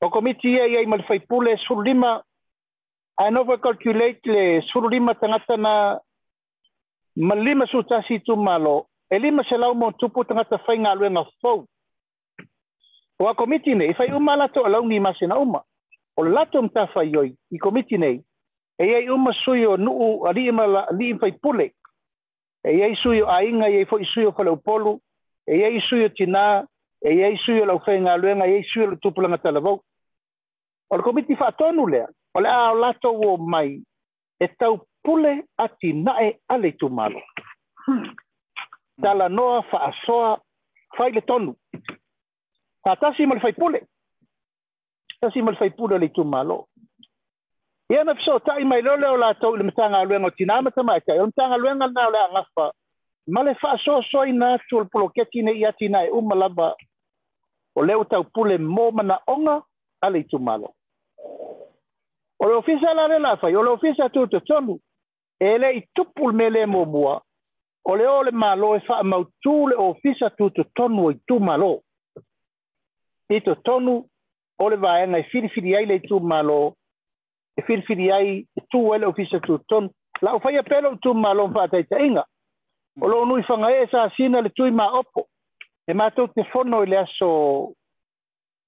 o komiti ia iai ma le faipule le sululima ae nova calculate le sululima tagata na ma lima sutasi itumalo e lima selau mo tupu tagata faigaluega fou ua komiti nei e faiuma a latou alauni masina uma o le latou matafai oi i komiti nei e iai uma sui o nuu alii ma alii faipule e iai sui o aiga e iai foʻi sui o faleupolu e iai sui o tinā e yey suyo la ou fey nga alweng, e a yey suyo la tupula nga talavou, wale komiti fa tonu le, wale a alato wou mai, e tau pule ati nae ale tume alo. Hmm. Ta la noa fa asoa, fay le tonu. Ta tasi mweli fay pule. Ta tasi mweli fay pule ale tume alo. E anapiso, ta imayle ole alato, ili mta nga alweng, o tina amatama e kaya, ili mta nga alweng ala ala anapwa, male fa asoa soina, toul ploketine i ati nae, ou malaba, o leo tau pule mō onga ale i malo. O le ofisa la rela fai, o le ofisa tu te tonu, e le i tupul me le mō o le ole malo e wha mau le ofisa tu te tonu o i tumalo. I te tonu, o le vaenga e firifiri ai le i malo, e firifiri ai e tū le ofisa tu te tonu, la ufaya pelo tu malo mpata ita inga, o lo unui fanga e sa asina le tui ma opo, e mātou te fono i le aso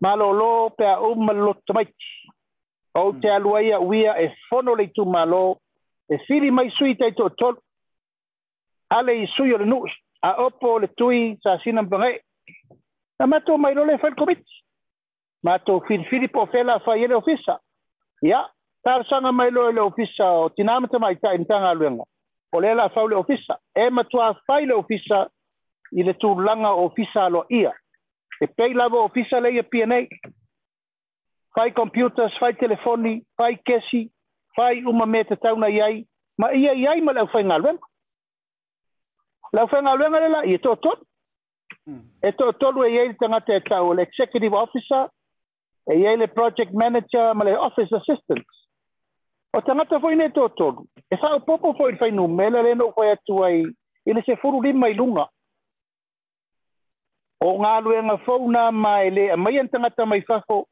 malolo pe a umalo mai. O te mm. alua ia uia e fono le tu malo e siri mai sui tai tō Ale i sui o le nus a opo le tui sa sinam pangai. Na mātou mai lole whal komiti. Mātou whirwhiri po fela whai ele ofisa. Ia, sanga mai lo le ofisa o tinamata mai ta imtanga aluenga. O le la le ofisa. E matua faile le ofisa i le tūlanga o fisa alo ia. E pei lava o fisa le ia pia nei. Fai computers, fai telefoni, fai kesi, fai uma me te tauna iai. Ma ia iai ma lau fai ngalwenga. Lau fai ngalwenga le la, i e tō tō. Mm. E tō tō lu e iai le tangata e tau, le executive officer, e iai le project manager, ma le office assistant. O tangata fai ne tō tō. E fai o popo fai fai nu, me le le no fai atuai, i le se furu lima i lunga. Mm. o galuega fauna ma e lē amai ana tagata mai fafo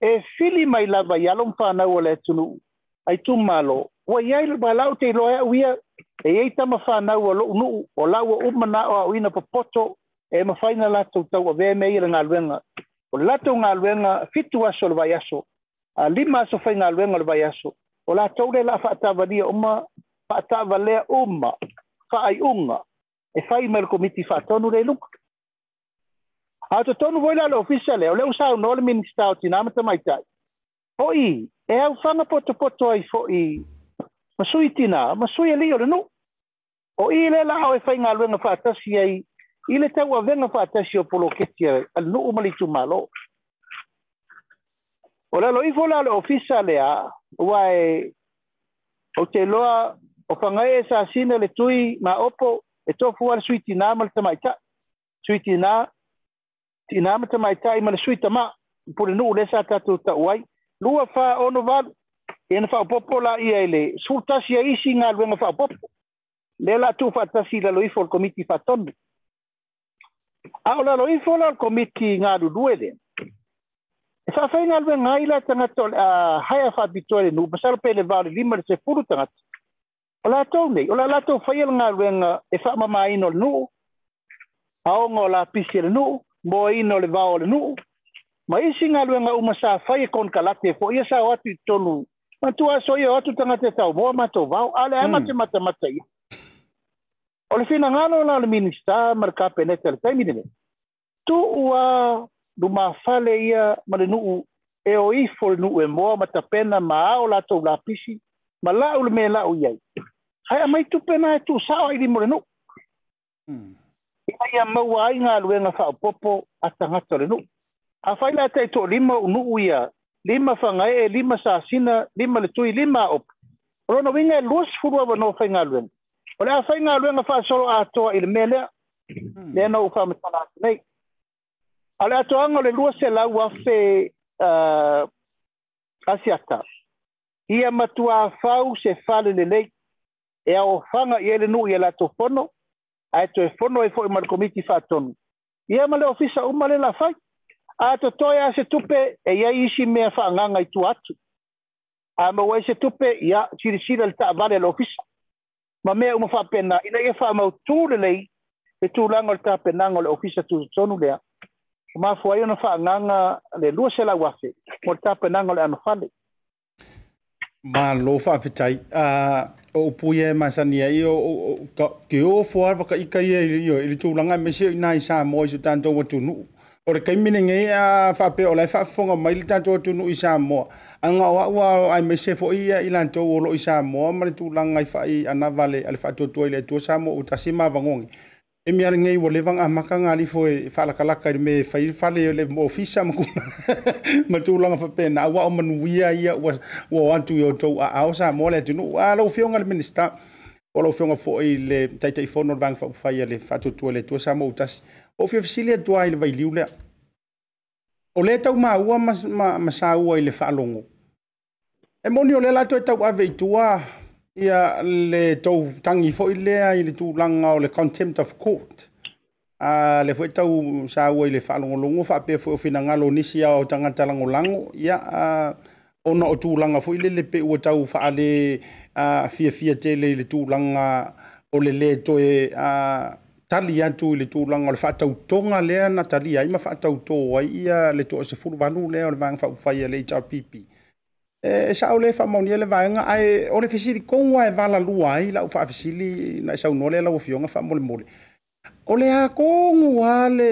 e fili mai lava i alo mafanau o le atunuu ai tumālo ua iai valau te iloa eau ia e iai tama fanau a lo nu'u o lau o umana na o ina popoto e ma mafaina latou tau avea mea ia le galuega o le ngā galuega fitu aso o le vaiaso a lima aso fai galuega o le vaiaso o latou le la'a fa'atavalia uma fa'atavalea uma fa'ai'uga e fai mai le komiti fa'atonu le iluga A to tonu voila le ofisa le, o leo sa unole minister o tina mata mai tai. O i, e au fanga poto poto ai fo i, masui tina, masui ali e ole nu. O i le la au e fai ngalwe nga fatasi ai, i le tau a venga fatasi o polo keti ai, al nu umali tu malo. O lalo i vola le ofisa le a, ua e, o te loa, o fanga e sa sina le tui ma opo, e tofu al suiti na malta mai tai. Suiti na, tina mata mai tai mana sui tama pule nu le sa ta tu ta wai lua fa ono val en fa popo la ia ele sulta si isi nga lu nga fa popo le la tu fa ta si la loi al committee fa ton a ola loi for al committee nga du duele fa fa nga lu nga ila tanga tol a haya fa bitole nu pasal pe le val lima se puru o ola to nei ola la to fa ia nga lu nga e fa mama ino nu aongo la pisi nu mo ino le vao le nuu ma isi galuega uma sa fai e konokalate fo ia sa o tonu. Ma tu aso ia o atu tau, e taumoa matou vao ama hmm. te mata mata ia o le finagalo la le minista ma le kapeneta le taimi lele tu'u a fale ia ma le nu'u e o ifo le nu'u e moa ma pena ma ao latou lapisi ma la'u le mela'u i e ai hae amai tupena e i di mo le nu'u hmm. ia ia maua ai ga aluega faaopoopo a tagata o le nuu afai la te toʻalima u nuu ia lima fagae e lima sasina lima le tui lima aopu o lona uiga e lua sefulu avanoa faigaluega o le a faigaluega faasolo atoa i le mea hmm. lea lea nou faamatala atu nei a le atoaga o le lua selau afe asiata ia matuāfau se le lei, e ao aofaga ia le nuu ia latou pono ae toe fonoai e foʻi ma le komiti faatonu ia ma le ofisa uma le lafai a totoe a se tupe e iai isi mea faagaga i tua atu a mauai se tupe ia silasila le taavale le ofisa ma mea uma faapena ina ia faamautū lelei e tulaga o le taapenaga o le ofisa tutotonu lea o mafu ai ona faagaga le lua selau afe mo le taapenaga o le anofale malo faafetai uh... o upu e masani ai o ke o fo ava ka ika ia i o i tūlanga me si nai sa mo i su tātou watunu. O re kaimine ngai a whape o lai whaafonga mai li tātou watunu i sa mo. Anga o aua ai me se fo ia i lantou o lo i sa mo ma le tūlanga i whai ana vale ale whaatotua i le tua sa mo o tasima vangongi. e mi ara ngei wole vanga maka ngali fo e fala kala me fai fale le mo fisa mo kuna ma tu langa fa pena wa o manu ia ia wa wantu yo to a au sa mo le tunu a lo fio ngal minister o lo fio fo i le tai tai fo vanga fa fai le fa tu le tu sa mo tas o fio fisile tu ai le vai liu le o le tau ma ua ma ma sa ua i le fa longo e moni o le la tu e tau ave tua ia le tou tangi foʻi lea i le langa o le contempt of court a le foʻi tau sa ua i le faalogologo faapea foʻi o finagalo nisi au tangata tagata lagolago ia ona o tulaga foʻi le le pe ua tau faale fiafia tele i le langa o le le toe a tali atu i le tulaga langa. le faatautoga lea na tali ai ma faatautō ai ia le tuaʻasefulu vanu lea o le vaga faaufaia le hrpp e sa ole fa mo nie le vanga ai ole fisi di kon wa e vala lua ai la fa fisi li na sa no le la o fionga fa mo le mo le ole a kon wa le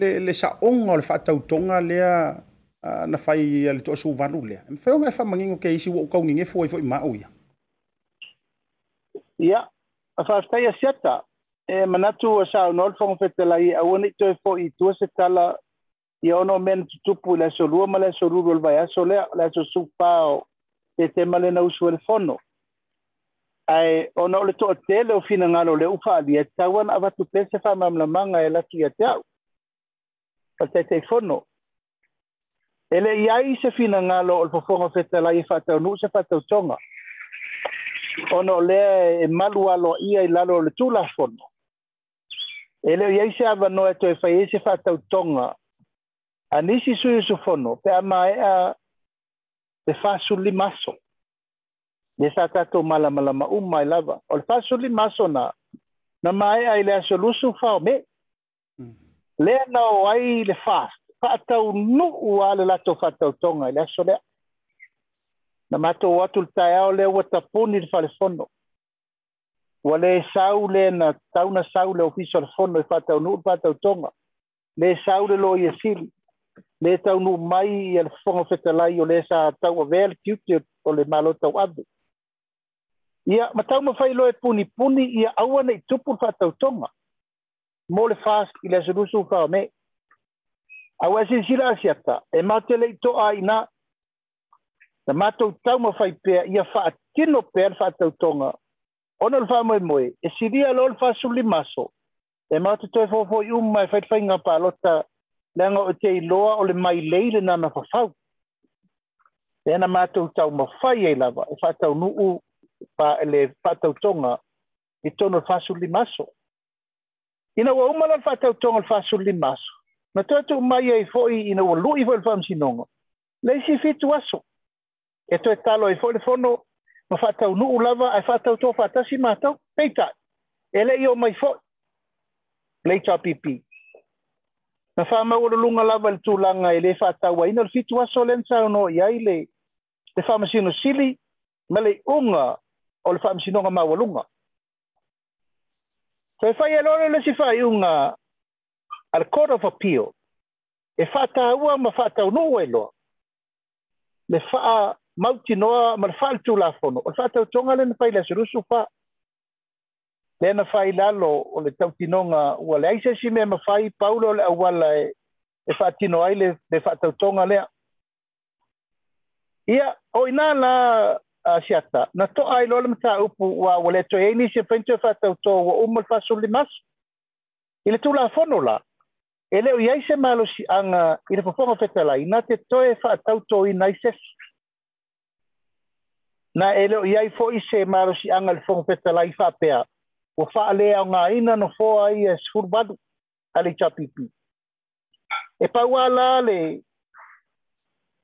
le le sa on ole fa tau tonga le a na fai le to su vanu le em fa nga e fa mangingo ke isi wo ka nginge fo fo ma uya ya a fa sta ya seta e manatu o sa no le fo fetela i a woni to fo i to se tala ia ona o mea na tutupu i le aso lua ma le aso lulu o le vaeaso lea le aso supa o tetema lena usu e le eh, fono ae ona o le toʻatele o finagalo lea ufa alia tau ana avatu pese faamamalamaga e latu ia te au o fono e leʻi ai se finagalo o le fofoga fetalai e faataunuu se faatautoga ona o lea e malu aloaʻia i lalo o le tulafono e leʻi ai se avanoa e toe fai ai se faatautoga anisi fono, pe a maeʻa le fasulima aso le maso. tatou malamalama uma mai lava o le li aso na na a i le aso lusu me. lea na o ai le fast ale la to latou faatautoga i le na to u tai taeao lea ua tapuni le falefono ua lē sau le na tauna sau le ofiso le fono i faataunuu le faatautoga lē sau le lo me tau nu mai i le fonga feta lai o le sa tau a vele tiute o le malo tau adu. Ia, ma tau mawhai loe puni puni ia aua nei tupu wha tau tonga. Mo le fās i le surusu wha me. Aua si sila asiata, e mate le ito a ina, na matou tau mawhai pea ia wha atino pea le wha tau tonga. Ona le wha moe moe, e siria lo le wha suli maso, e mate toi fofo i umma e whaitwhainga pa lota ia nanga o te loa o le mai leile nana whawhau. Tēnā mātou tau mawhai e lawa, o whātau nuu pa le whātau tonga i tonu whāsu li maso. Ina wa umala whātau tonga le whāsu maso. Na tātou mai e fōi ina wa lui wa le whāmsi nonga. Lei si fitu aso. E tō e e fōi le fono, ma whātau nuu lawa, ai whātau tō whātasi mātau. Pei tā, e le i o mai fōi. Lei tā Pipi. na faamauloluga lava i le tulaga i lē faatauaina o le fitu wa o le anasaunoa i ai le le faamasinosili ma le iʻuga o le ma wolunga so fa fai lo le si fa a al court of appeal e wa ma ta no welo le fa ma la fono o le fa ile fai le fa le fai lalo o le tautinonga ua le aise si mea mafai paulo o le auala e, e whaatino ai le, le whaatautonga lea. Ia, o ina la uh, siata, na to ai lola le upu wa wale to eini se pento e whaatautonga wa umal fasu limas. Ile tu la fono la. Ele o iai se lo si anga i le tala i na te toe to i naisef. Na ele o i fo i se lo si anga le fonga tala i whapea ua fa'aleaogāina nofoa ia e es a le itapipi e pa wala le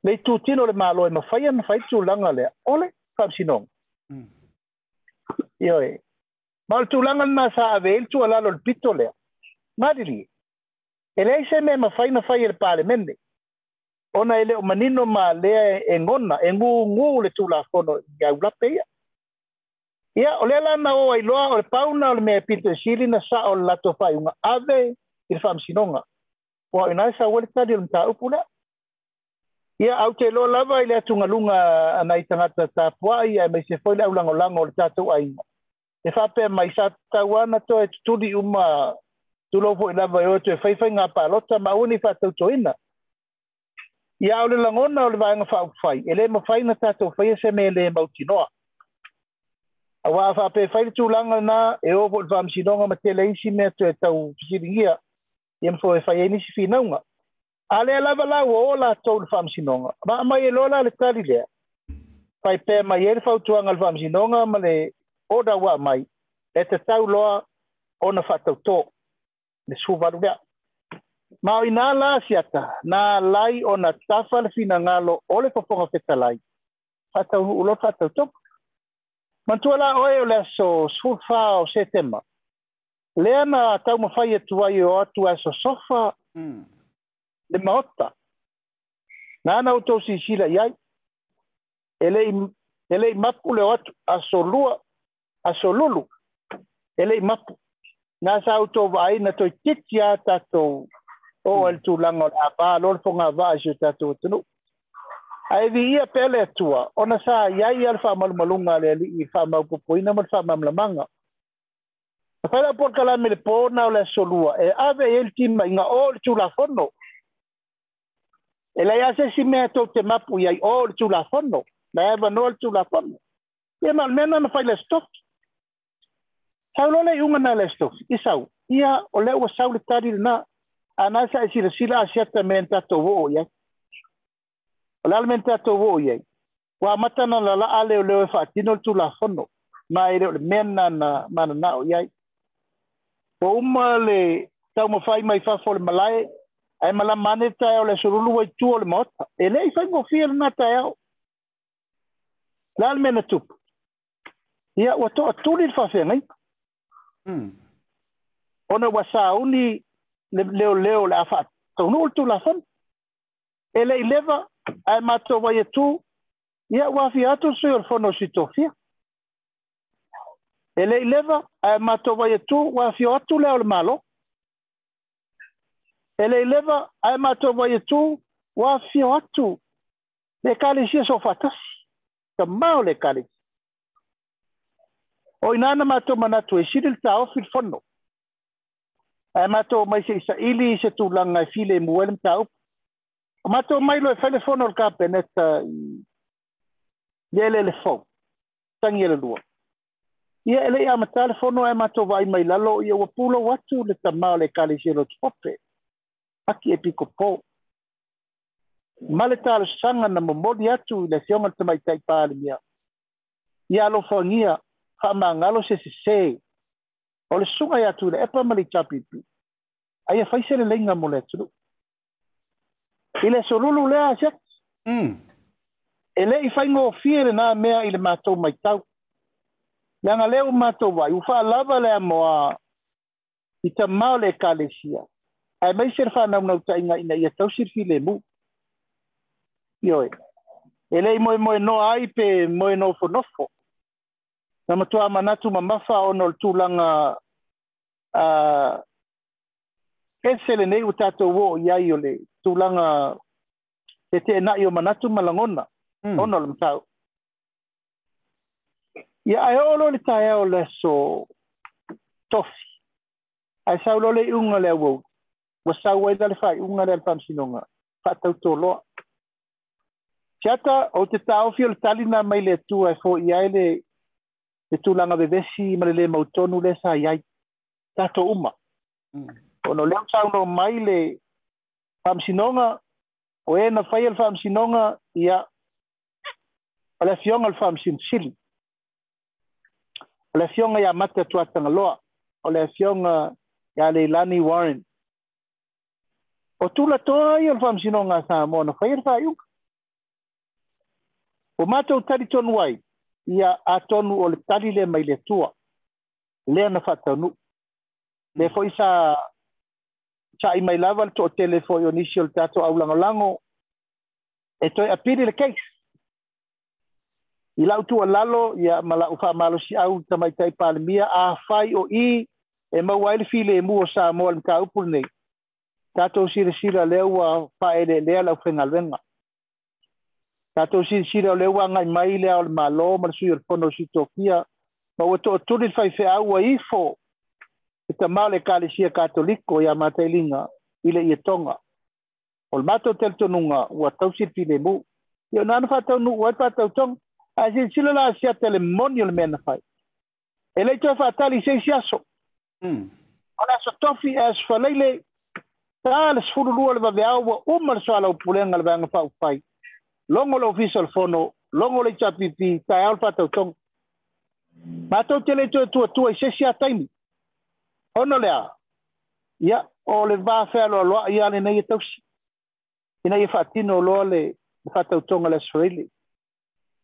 le itutino le mālo e mafai ana langa le ole fa'amasinoga hmm. ioe ma o le tulaga lana sa avei le tualalo le pito lea malili e lei se mea mafaina fai e le mende. ona ele o manino ma lea e ngona e ngu le tulafono i aulape ia ia o lea lana na o ailoa o le pauna o le mea e sili na saʻo o le latou faaiuga ave i le faamasinoga ua o ina e saua le tali o le mataupu lea ia au te loa lava i le atugaluga ana i tagata tapuaʻi ae mai se foi le aulagolago o le tatou aiga e faapea mai sa tatau ana toe tutuli uma tulou foʻi e lava e oe toe faifaiga palota ma ua nei faatautoina ia o le lagona o le vaega faaufai e lē mafaina tatou faia e se me lē mautinoa awa fa pe fail tu langa na e o vol fam si donga mate le isi me tu eta u siringia yem fo fa ye ni si fina nga ale la la wo la to fam si nonga ba ma ye e e e lola le tali le fa pe ma ye fa tu anga fam si nonga ma le oda wa mai e te tau loa ona fa tau to me su va lu ga ma o ina la si ata na lai ona tafa le fina ngalo ole fo fo fa tau u lo fa tau to Mantou ala oye yo le aso soufa ou setema. Le an a ta mou fayet waye yo ato aso soufa. Hmm. Le ma hota. Na an e e a oto si shila yai. Ele imapu le watu aso lulu. Ele imapu. Na sa oto waye neto kit ya tatou. Ou hmm. el tu langon apal. Ol fong avaj yo tatou tenu. haevi ia Pele tua, atua ona sa iai eh, a le faamalumaluga fama le alii faamaupupuina ma le manga. e la le e ave el tima y no le fondo. e lai se sesi mea tou te mapu iai La le tulafono na e avanoa le no ia stop. nana le saulo le na le stop. i sau ia o lea le sa e silasila asiata me na realmente ato yay. wa eh. mata la ale le fa tino tu la fono eh. na men na man na o ye po uma le tau mo fai mai malai ai mala mane le surulu wai tu o le mot ele i fa go fier na ta lal mena tu ia wa to tu le fa fe ona mm. wa uni le leo leo la fa tonu tu la fono leva ai mato ai tu ia ua afia atu soi o fono sitofia e leʻi leva ai mato ai tu ua afio atu lea o malo ele leva ai mato ai tu ua afio atu le kalesia so faatasi tamao le kalesia o inana mato mana tu e sili le taofi fono ai mato mai se isaʻili i se tu langa file mua le Mato to mai lo fele fono o ka peneta i yele le fo tangi le lua ia ele ia matale fono e ma to mai lalo ia wa watu le tamao le kale silo aki e piko po male tala sanga na momoli atu le sionga te mai tai pāle mia ia alo fangia whamangalo se se se o le sunga i atu le epa mali tapipi aia faise le lenga mo I le sorulu lea asia. Mm. E le i whaingo fie re nā mea i le mātou mai tau. Nga ngā leo mātou wai, ufa lava lea moa i ta mao ka le sia. Ai mai ser wha nau nau tainga ina i a tau sirfi le mu. Ioi. E le i moe moe no ai pe moe nofo nofo. Nga matua manatu ma mafa ono tūlanga e selenei ua tatou oo i ai o le tulaga e teʻenaʻi o manatu ma lagona hmm. ona o le matau ia ae oo lo le taeao so, tofi ai sau lo le iʻuga le auau ua sau ai la le faaiʻuga lea le faamasinoga faatautoloa tiata ou te taofi o le talina mai le atua e foʻi ai le le tulaga vevesi ma le lē mautonu le sa iai tatou uma mm. Ono leo tau no maile sinonga o e na whai al whamsinonga ia ala fionga al sil Ala fionga ia mata tuatanga loa, ala uh, ia leilani Warren. O tula toa ia al sinonga sa mona whai al whaiuka. O mātou tari ton ai, ia atonu o le tari le mile tua, lea na whatanu. Le foi sa chak imay lav al to otele fo yon isyo l tato e a ulangolango, eto apiri l keis. I la utu al lalo, ya mala ufa malo si au tamaytay pa al miya, a fay o i, e ma wael file mou sa mou al mka upulne, kato si resira lewa pa ere lea la ufen al venga. Kato si resira lewa nga imay lewa al malo, man su yor pono si Tokia, ma weto otulil fay fe awa i fo, e tamale kalesia katoliko ia matailinga i le ia toga o le matou talitonuga ua tausilipilemu ia ona ana faataunuu ai faatautoga ae silasila la asia tele moni o le mea na fai e lei toe faatali i seisi aso ona aso tofi e aso falai le tā le sefululua le vaveao ua uma le soalau pulega le vaega faaufai logo le ofisa o le fono logo le itapipi taeao le faatautoga matou tele toe tuatua i sesi a taimi Hono lea. Ia, o le vāwhea loa loa ia le nei e tausi. Ina i whaatino loa le whaatautonga le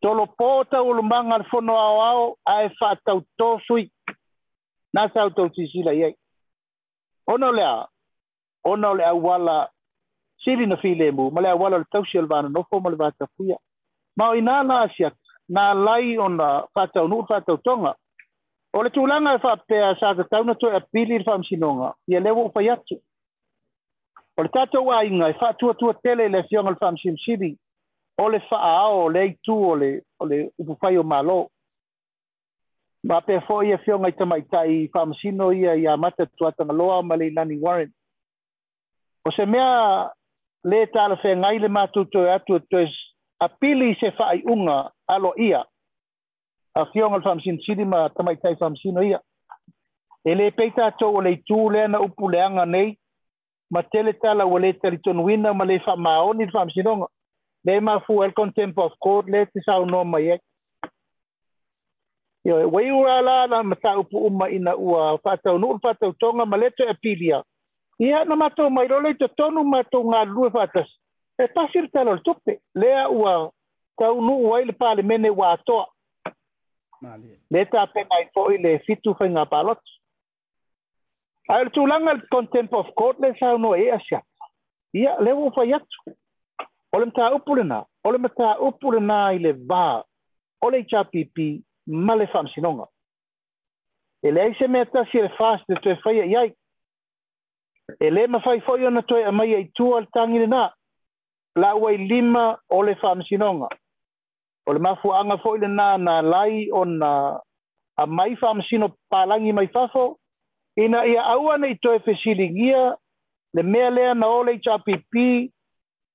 Tolo pōta o alfono le whono ao ao a e sui. Nā sau iai. Ono lea, ono le awala sili na file mu, ma le awala le tausi al vana nofo ma le vātafuia. Ma o ina nā asiat, nā lai ona whaataunu whaatautonga, O le tūlanga e whapea sa ka tauna toi a e pili i whamsinonga, i a lewa upa yatu. O le tātou a inga e whatua tua tele le fionga le whamsinsiri, o le wha o le eitu o le, o le upupai o malo. Ma pe fo ia fionga i tamaita i whamsino ia i a mata tuatanga loa ma le nani warren. O se mea le tāla whengai le mātou toi e atu toi e a pili se whai unga alo ia. sin sidi ma tamaitaifahamsina ia e lē Ele peita o le itū lea na upu leaga nei ma tele tala ua lē talitonuina ma lē faamaoni i le faamasinoga Le ma fu el contempo of court lē te no mai ek. Yo, uai ura la la mataupu uma ina ua faataunuu le tonga ma lē toe apili ia na matou mai lo le itotonu matou galulue faatasi e pasir le tala le tupe lea ua taunuu ai le mene wa atoa Μάλιστα. Μετά πεναϊκό palot. Ai Al tulang al contempo of court le sa no e eh, asia. Ia le o fayat. Olem ta upulena, olem ta upulena ile va. Ole chapipi male fam sinonga. Ele ai se meta si le fast de te faya ia. Ele ma fai foi ona toi mai ai tu al tangina. La wai lima ole fam sinonga. o le mafuaaga foʻi lenā na lai ona amai faamasino palagi mai fafo ina ia aua nei toe fesiligia le mea lea na o le itapipi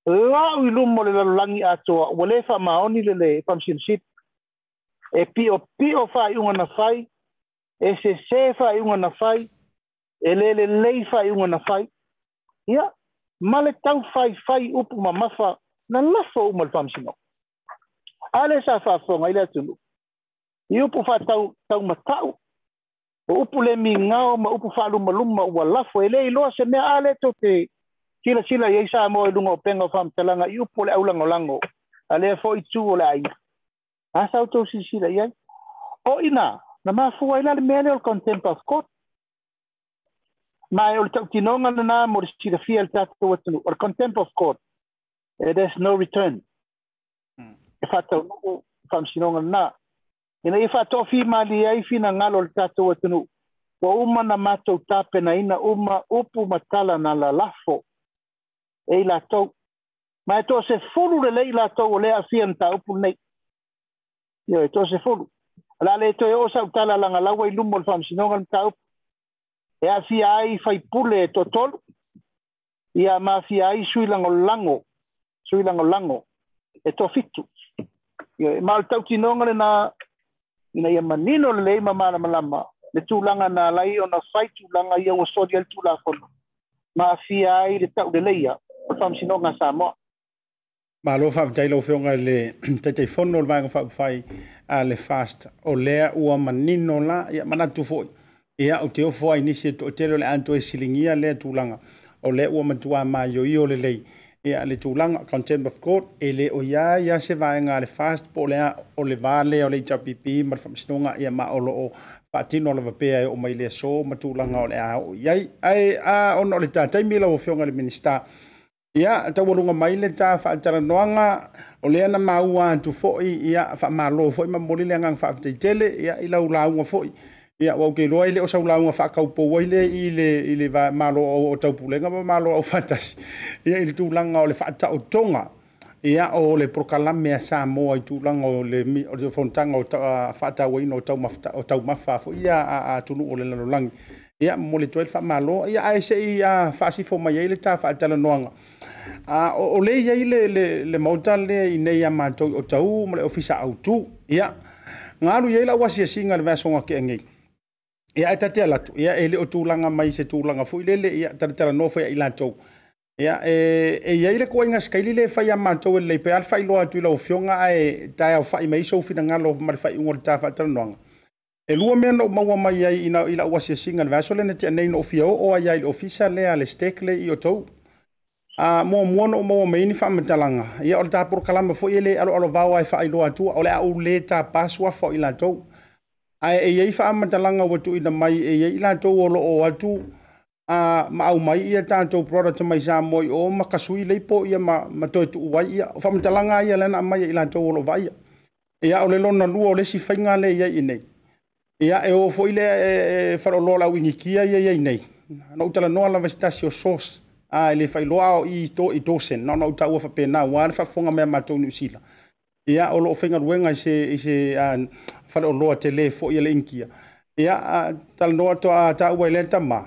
la'u i lumo le lalolagi atoa ua lē faamaoni lele le faamasinosit e piʻopiʻo faaiʻuga na fai e sesē faaiʻuga na fai e lē lelei faaiʻuga na fai ia ma le tau faifai upu mamafa na lafo uma le faamasinoa Ale sa faafoga i le atunuu i upu tau o upu le migao ma upu faalumaluma ua lafo e lē iloa se mea a lē tou te silasila iai sa mo e luga o pega o faamatalaga i upu o le aulagolago a lea foʻi tu o le aia asau tou silasila i ai o ina na mafua ai la le mea le contempt of court mae o le na lanā mo le silafia i le tatou atunuu contempt of court eh, there's no return فاتو نو فامسينونغ نا ina i fi mali ai finagalo o le tatou atunuu ua uma na matou tapenaina uma upu matala na lalafo ei latou ma e toʻasefulu lelei latou o lea afia na taupu lenei io e toʻasefulu la le toe oo saʻutala lagalau ai luma o le faamasinoga le mataupu e afia ai faipule e totolu ia mafia ai sui lagolago sui lagolago e tofitu e mal tau ti nonga na ina ia manino le lei mama na malama le tu langa na lai ona fai tu langa ia o so dia tu la kon ma fi ai le tau le leia fam si nonga sa mo ma lo fa dai lo fo nga le te te fon no vanga fa fai a le fast o le u manino la ia mana tu foi ia o te o foi ni se to te le anto e silingia le tu langa o le u ma tu a ma yo yo le lei le e ale tulanga contempt of court e le o ya ya se va nga le fast po le o le vale o le jpp ma fam snonga e ma o lo o patino le vape e o mai le so ma tulanga o le a o ya ai a o no le ta tai mila o fionga le minister ia ta wolunga mai le ta fa tara noanga o le na maua tu fo i ia fa ma lo fo i ma molile nga fa tele ia ila ula unga fo i ia ua ukeloa i le o saulauga faakaupou ai le i le i le malo o taupulega ma malo au fatasi ia i le tulaga o le faataʻotoga ia o le prokalame a sa moa i tulaga o le o le fonotaga o faatauaina o taumafata o taumafa foʻi ia a atunuu o le lalolagi ia mo le toe le faamāloa ia ae seʻi a faasifo mai ai le tafaatalanoaga a o lei ai le le le mauta le i nei a matou o tau ma le ofisa autū ia galu iai lau asiasiga le vasoga keagei ia e tatea latu ia e leo tulaga mai se tulaga foʻi lele ia talatalanofa ia i latou ia e iai le kuaiga sekaili le faia matou e lelei pe ale failoa atu i lauafioga ae taeao faʻi mai isou finagalo ma le faiuga le tafaatalanoaga e lua mea noo maua mai ai ina i laʻu le veaso lena tianei noo fia oo ai ai le ofisa lea le stek lei i o a muamua noo maua mai ni faamatalaga ia o le tapolokalama foʻi e lē aloalovao ae faailoa atua o le aʻu lē tapasu o i latou ae e iai faamatalaga ua tuuina mai e to wolo o watu a ma au mai ia tatou prodata mai sa moi o ma kasui lei ia ma ma toi tu wai ia fa mata langa ia lena mai ia to wolo vai ia ia e ole ole na lu ole si fainga le ia i nei e e o fo ile e fa e, e lo lo la wingi kia ia ia i nei no uta la no la vestasi o sos a ele fa lo ao i to i to sen no no uta u fa pena wan fa fonga me ma to nu sila e a o lo fainga wenga se se an whanonoa te le fo i le inkia. Ia talanoa toa ta ua i le tama.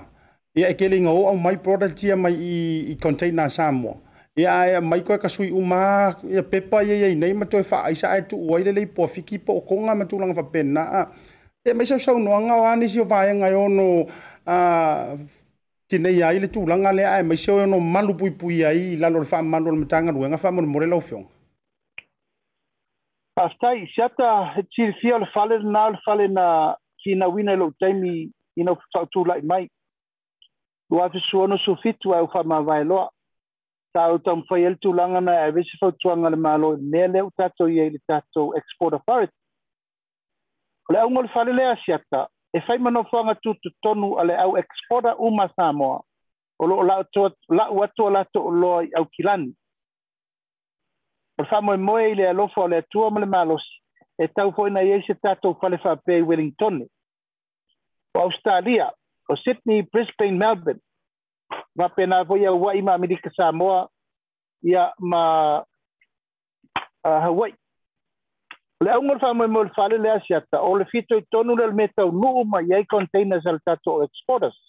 Ia e kelinga o au mai product ia mai i, i container Samoa. Ia ia mai koe ka sui uma, ia pepa ia ia nei matoe wha aisa ai tu uai lelei po fiki po o konga matulanga whapena. Ia e mai sau noanga o anisi o vae ngai ono a tinei ai le tūlanga le ai mai seo ono malu pui pui ai lalo le wha malu le matanga ruenga wha mora mora lau fiong. Αυτά isiata tilifia le fale lenā le fale na finauina i lou taimi ina fautula'i mai ua fesuono sufitu ae au faamavaeloa tāu taumafai ai le tulaga na e fautuaga le malo i mea lea u tatou iai le tatou export authority o le auga o le fale lea asiata e fai manofoaga tututonu a le au exporta uma samoa o loo laʻu atu o latou oloa i aukilani Por fa moe moe i le alofa o le atua ma le malosi e tau fale wellington o australia o sydney brisbane melbourne ma pena foʻi auaʻi ma amelika samoa ia ma uh, hawaii le auga le faamoemoe le faale le asiata o le fitoitonu le le mea taunuu ma iai containers al le tatou exporters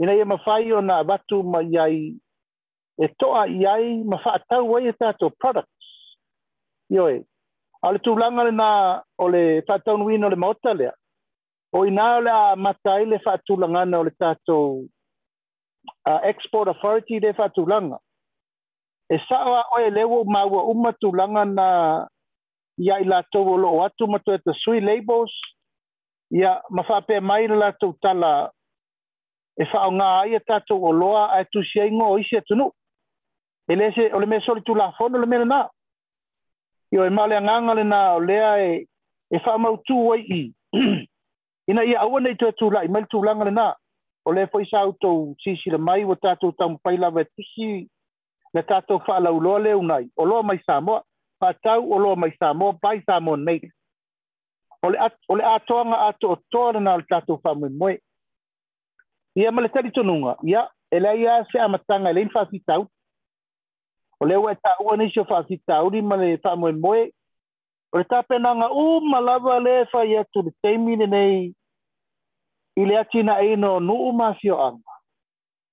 ina ia mafai ona avatu ma iai e toa i ai ma whaatau wai e tātou products. Ioi, a le tūlanga le nā o le whaatau nui no le maota lea, o i nā o le a matai le whaatūlanga na o le tātou uh, export authority le whaatūlanga. E sāwa o e lewo maua umatūlanga na ia i lātou o lo o atu matu e sui labels, ia ma whape mai le lātou tala e whaonga ai e tātou o loa a tu siai ngō isi atunu ele se ole me soli tu la fon ole me na yo e male nganga le na ole e e fa mau tu wai i ina ia awa nei tu e la i mal tu langa le na ole foi sa auto si si le mai wata tu tam pai la vet si le tato fa la ulo le unai olo mai sa mo pa tau olo mai sa mo pai sa mo nei ole at ole atonga ato tora na le tato fa mo moi ia male tali tonunga ia ele ia se amatanga e le si tau O le ua tāua ni se whakitauri ma le whamoe moe. O le tāpenanga o malawa le whai atu le teimine nei i le atina e no u mafio anga.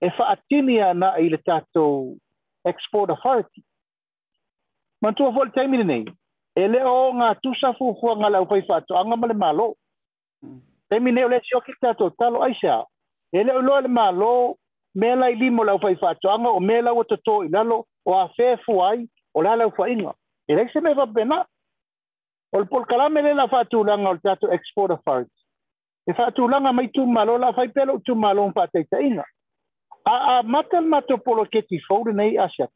E whaatini na i le tātou Export Authority. Mantua fo le teimine nei. E le o ngā tusa fufua ngā lau whai whaatoanga anga le malo. Mm. Teimine o le sio ki tātou talo aisea. E le o loa le malo mea lai limo lau whai whaatoanga o mea o toto i lalo. o a fe fuai o la la fuainga. E lei se me va pena. O le polkalame le la fatula langa o tato export of arts. E fatula langa mai tu malo la fai pelo tu malo un pateita inga. A a matal mato polo ke ti fowle nei asiat.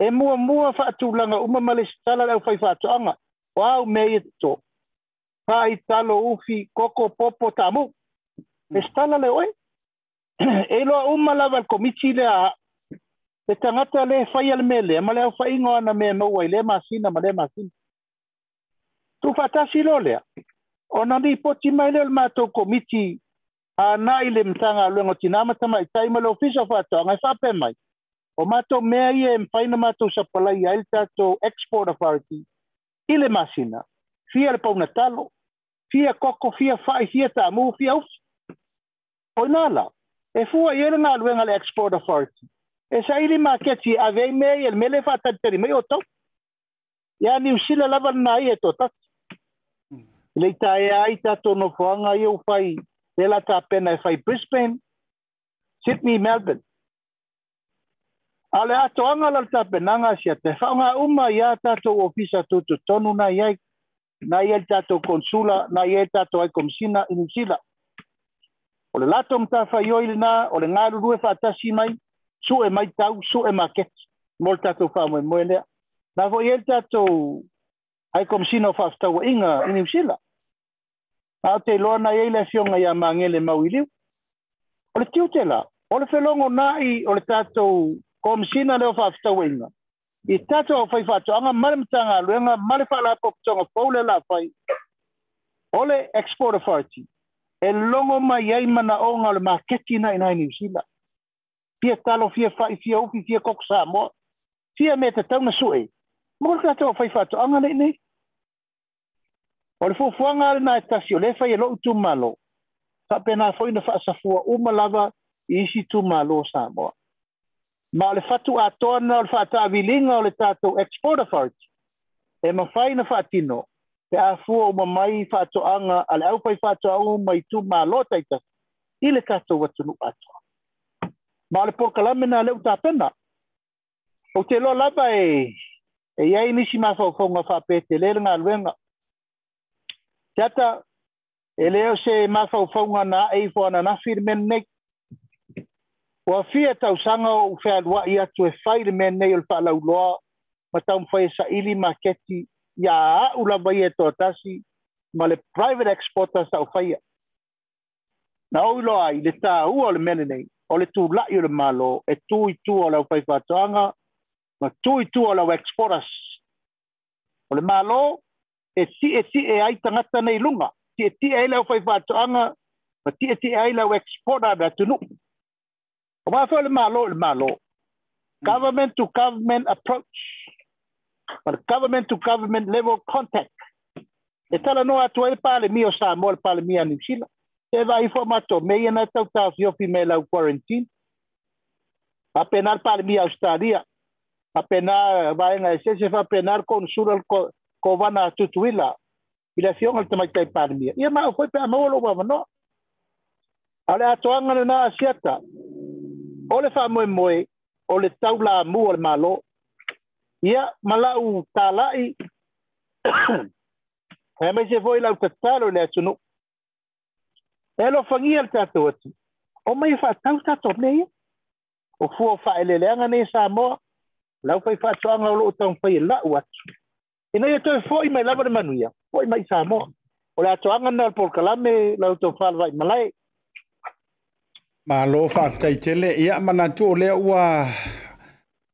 E mua mua fatu langa umamale stala la fai fatu anga. O au mei Fai talo ufi coco popo tamu. E le oi e loa umala val komitsi le a te tangata le fai al mele, ma leo fai ingo ana me maua, le masina, ma le masina. Tu fatasi lo lea. O na ni poti mai leo lma tau komiti a na ile mtanga luengo tinamata mai, tai ma leo fisa fato, angai fape mai. O mato mea ia e mpaina mato sa palai a ilta tau export authority, ile masina, fia le pauna talo, fia koko, fia fai, fia tamu, fia ufi. O nala, e fua ierna luenga le export authority, e sa ili ma ke ti a ve me el mele fa ta te me oto ya ni usila la van nai e tota le ta e ai ta to no fo nga yo e fai e la ta pe na e fai brisbane sydney melbourne ale ato anga la ta pe nga si te fa nga uma ya ta to ofisa to to tonu na ya na ya ta to consula na ya ta to ai komsina in usila Ole latom ta fa yoilna, ole ngaru rue fa ta mai, su e mai tau, su e make, mol tatou wha mwe mwe lea. Nā fo iel tatou, hai kom sino whaftau inga i New Zealand. Nā te loa nai eile fionga ia māngele mau iliu. O le tiu te la, o le whelongo nai o le tatou kom sina leo whaftau inga. I tatou o whai whatu, anga mare mtanga luenga, mare whala koptonga, fōle la whai. O le export authority, e longo mai eimana onga le maketi nai nai New Zealand fia talo fia fai fia upi fia koko sa mo fia me te tau na sue mo ka tau fai fato anga nei o le fufuanga le e e na etasio le fai elo utu malo Sa pena fai na fai safua umalava i isi tu malo sa mo ma le fatu atona o le fata avilinga o le tato export authority e ma fai na fai tino pe a fua uma mai fato anga ale au fai fato au mai tu malo taita ile kato watu nu atua ma le por kala mena le uta pena o te lo lava e e ai ini si ma fo nga fa pe te le nga luenga tata e se ma fo fo nga na e fo na na firmen nek o fia tau sanga o fe ya i atu e faile lau loa ma tau fai sa ili maketi ia au lava i e toa tasi ma le private exporters tau faia na o loa i le tā ua le mene nei o le tūlai o le malo, e tū i tū o lau paipatoanga, ma tū i tū o lau exporters. O le malo, e ti e ti e ai tangata nei lunga, ti e ti e lau paipatoanga, ma ti e ti e ai lau exporter da tunu. O mawha le malo, le malo. Government to government approach, but government to government level contact. E tala no atu e pale mi o Samoa, pale mi a New Zealand. te vai a meia na tau tau si ofi quarantine a penar para mi australia a penar vai a ese se va a penar con sur co a tutuila y la fion al que hay para mí, ia ma foi no lo no Ahora, a toanga nada asiata ole fa moe muy ole le la mu ya, malo ia malau talai Hei, mas se foi lá o que está, olha, e lo fangi al tatu atu. O mai fa tau tatu ne O fuo fa ele leanga ne sa mo. Lau fai fa tuanga o lo utang fai la u atu. E nei atu e fo'i mai lava de manuia. Fo'i mai sa mo. O la tuanga na al polkalame la utang la alwai malai. Ma lo fa aftai tele. Ia manatu o lea ua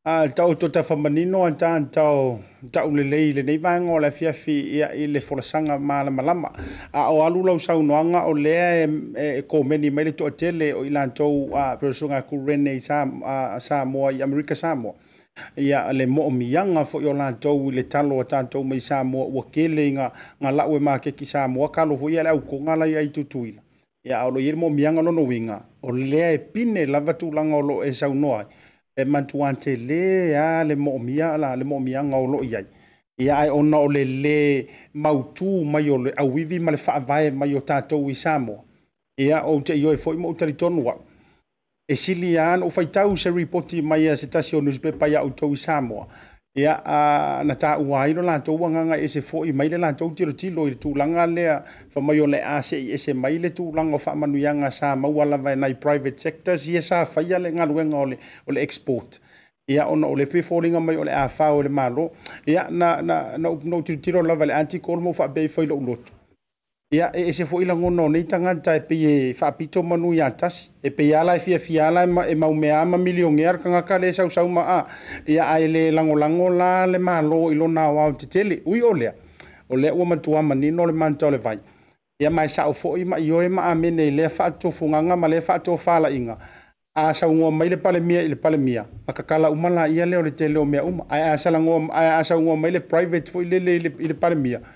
a tau to ta famanino an tan tau tau le le le nei vanga o la fiafi ia i le forasanga ma la malama a o alu lau sau noanga o lea e, e, e ko meni mai le to atele o ilan tau a perusunga ku rene i Samoa i Amerika Samoa ia le mo o mianga fo yo lan tau le talo o tan tau mai Samoa o kele nga, nga lau e maa keki Samoa kalo fo ia le au kongala ia i tutuila ia o lo yirmo mianga no no winga o lea e pine lavatu langa o lo e sau noa ia e eh, mantuan te le a le moomia la le moomia ngau lo iai. Ia ai ona o le le mautu mai o le awivi ma le whaavae mai o tātou i Samoa. Ia o te ioi fwoi mo utari tonu au. E sili an o whaitau se reporti mai a se tasi o newspaper ia o tau i Samoa. Ia ia a na taʻua ai lo latou agaga e se foʻi mai le latou tilotilo i le tulaga lea faamai o le a seʻi ese mai le tulaga o faamanuiaga sa maua lava enai private sectors ia e sa faia le galuega ole ole export ia on ole le pe foliga mai ole le a fao i le malo ia na na na upunou tilotilo lava le article mo faapeai fai lou lotu ia e, e se foʻi lagona o nei tagata e pei e faapito manu iā tasi e pei ala e fiafia ala e maumeā ma e miliogea le kagaka lē sausauma a ia ae lē lagolago la le mālō i lona aoao tetele ui o lea o lea ua matuā manino o le manata o le vai ia mae saʻo foʻi ma ioe ma amenei lea faatofugaga ma lea faatofalaʻiga a saugoa mai le palemia i le palemia ma kakalaʻu ma laia lea o le tele o mea uma ae asalagoa ae asaugoa mai le private foʻi lelei i le palemia le, le, le, le, le, le, le, le,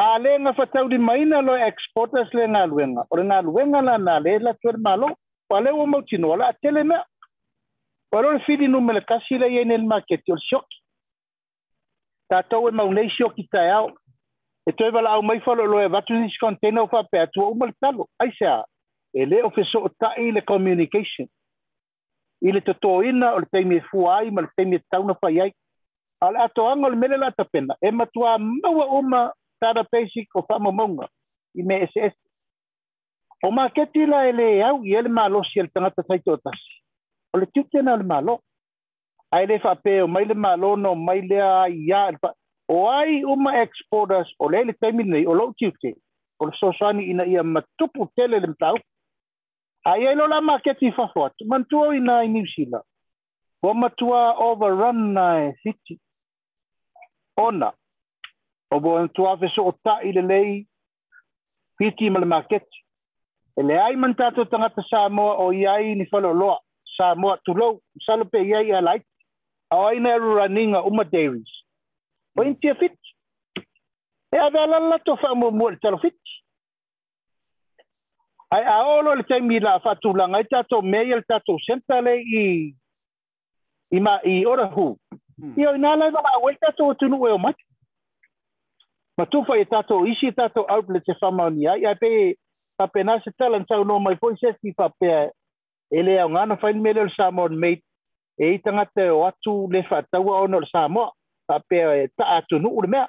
a le nga fatauri maina lo exporters le na luenga o le na luenga la na le la tuer malo pa le o mo tino la tele na pa lo fidi no le kasi le ye nel market o shock ta to e mau nei shock ta e to bala au mai falo lo e vatu ni container fa pe tu o mal talo ai sa e le o feso ta le communication i le totoina o le taimi fuai ma le taimi tauna fai ai ala atoanga o le mele la tapena e matua maua uma tada pesi ko pa mamonga i me SS. O ma keti la ele ya u ele malo si ele tangata tai tō tasi. O le tiute na le malo. Ai le pe o mai le malo no mai le a ia. O ai uma exporters o le ele taimini o lo tiute. O le sosani ina ia tupu tele le mtau. Ai ele lo la ma keti whawhat. Mantua ina i New Zealand. Wa matua overrun na city Ona. o bo antua fe so ota i le lei piti ma le market e le ai man tangata Samoa o iai ni whaloloa Samoa tulou salo pe iai a lait a aina e ruraninga uma dairies o intia fit e avea lala to whaamumua le talo fit ai a olo le taimi la whatulanga i tatou mea le tatou senta le i i ma i ora hu hmm. i o ina lai wala a welta to tunu e o mati Ma tufa e tato, isi e tato outlet e whama ni ai, ai pe pa pe se talan tau no mai poi se ki pa pe e lea ngana whaini mele o Samoan mate e i te o atu le whataua o no Samoa pa pe e ta atu nu ure mea.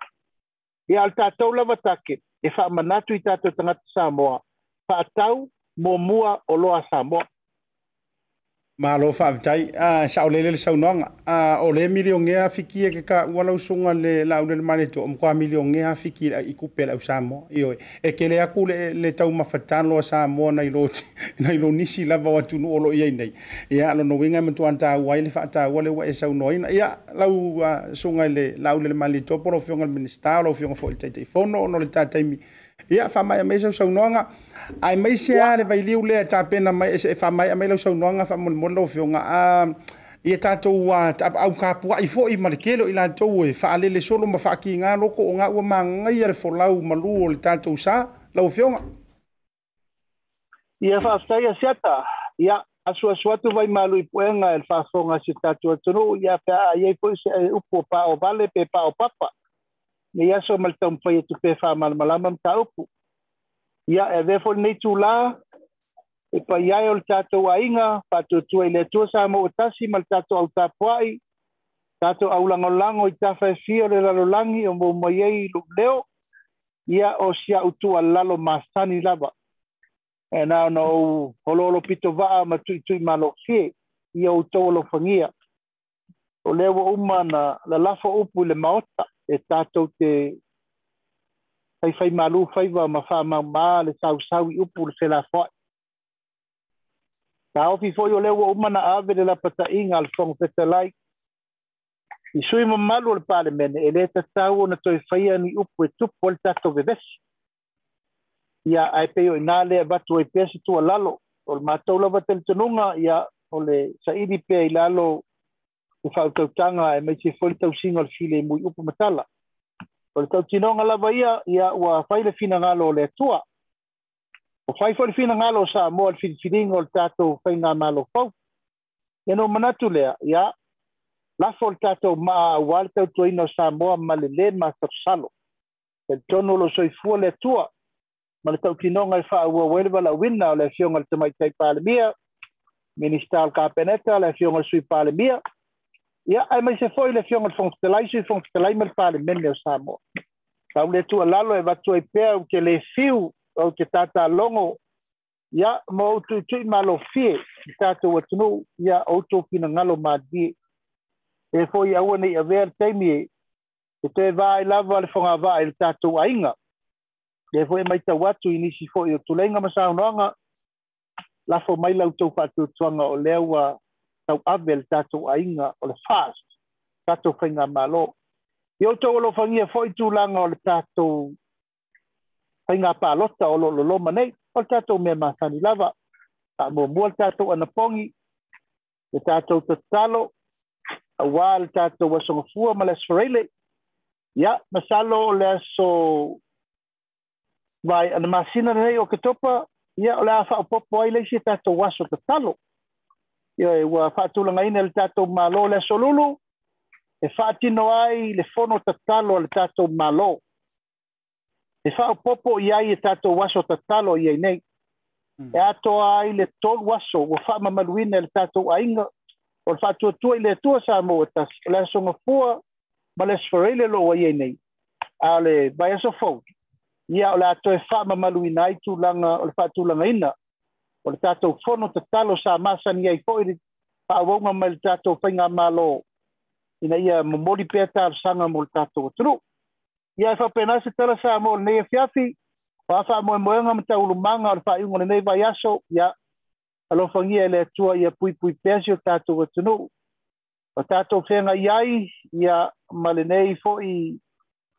E al tātou lava take e fa manatu i tātou tangata Samoa fa tau mo mua o loa Samoa malo fa vitai a uh, sa ole le sa nonga a uh, ole million e afiki e ka wala usunga le la ole le mane to mko million e afiki e kupela usamo io e ke le akule le tau mafatan lo sa mo na ilo na ilo nisi la va tu no lo yai nei e a lo no winga mo tuanta wa ile fa ta wale wa e sa no ina ya la u sunga le la ole le mane to por ofion al minister lo ofion fo te te fono no le ta taimi ia fa mai mai so no nga ai mai se ale vai liu le ta pena mai e se fa mai mai so no nga fa mon mon lo fio nga a ia ta to wa au ka pu ai fo i markelo i la to e we fa ale le solo ma fa ki nga loko nga u ma nga ia fo lau ma lu o ta to sa lo fio nga ia fa sta ia seta ia asu asu atu vai malu i poenga el fa fo nga se ta to to no ia pe ai fo e se upo pa o vale pe pa o papa ne ia so mal tau pai e tu pe fa mal malam tau pu ia e ve fol nei tu la e pa ia ol tato ainga pa tu tu e le tu sa mo tasi mal tato al tapuai tato au lango lango i tafa e fio le lalo langi o mo mai e lu leo ia o sia utu al lalo masani lava e na no holo pito va ma tu tu malo fie ia utu lo fangia o leo uma na la lafa upu le maota e tātou te fai fai malu fai wa ma wha ma ma le sau sau i upu le sela fai. Ta ofi fai o lewa umana ave le la pata inga al fong fete lai. I sui ma malu le pale mene e le ta tau o na toi fai ani upu e tupu al tato vevesi. Ia ai peo i nale a batu e pesi tua lalo. O le matau lava tel tenunga ia o le saidi pe i lalo u fautautaga e maise foi tausiga o le file mui upu matala o le tautinoga lava ia ia ua fai le finagalo o le atua o fai foi le finagalo o sa moa le filifiliga o le tatou faiga malo fau ia no manatu lea ia lafo o le tatou ma auā le tautuaina o sa moa ma lelē matosalo e le tonu o lo soifua le atua ma le tautinoga e faauauai le valauina o le afioga le tamaitai palemia minista o le kapeneta le afioga le sui palemia ia ai mai se foi le fiongo fong te lai se fong te lai mal pale men le samo ta ule tu alalo e vatu ai pea u ke le fiu o ke tata longo ia mo tu tu malo fie ki tata u atunu ia o tu pina ngalo ma di e foi au nei a ver temi e te vai lava le fonga vai le tata u ainga e foi mai tau atu inisi foi o tu lenga masau nonga lafo mai lau tau patu tuanga o leo tau ave le tatou aiga o le faas tatou faiga malo i outou o loo fagia foʻi tulaga o le tatou faiga palota o loo loloma nei o le tatou mea masani lava ta'amuamua le tatou anapogi le tatou tatalo auā le tatou asogafua ma le asofaraile ia masalo o le aso vai ana masina lenei o ketopa ia o le a fa'apopo ai leisi e tatou aso tatalo Eh, ua fa'atulaga le tatou mālō le asolulu e fa'atino ai le fono tatalo al le malo mm. e fa popo ia e tatou aso tatalo i ai nei e atoa ai le tolu aso ua fa'amamaluina e le tatou aiga o le fa'atuatua i le atua sa mo e tasi o le asogafua ma le asofaraile lo'u ai nei a le vaeaso fou ia o le atoe fa'amamaluina ai langa o le fa'atulagaina o le tatou fono tatalo sa masani ai foʻi le faauauga mai le tatou malo ina ia momoli pea sanga mo le tatou atunuu ia e faapena se tala sa mo lenei afiafi o a faamoemoega ma taulumaga o le faaiuga lenei vaiaso ia alofagia e le atua ia puipui pea si o tatou atunuu o tatou feagai ai ia ma i foʻi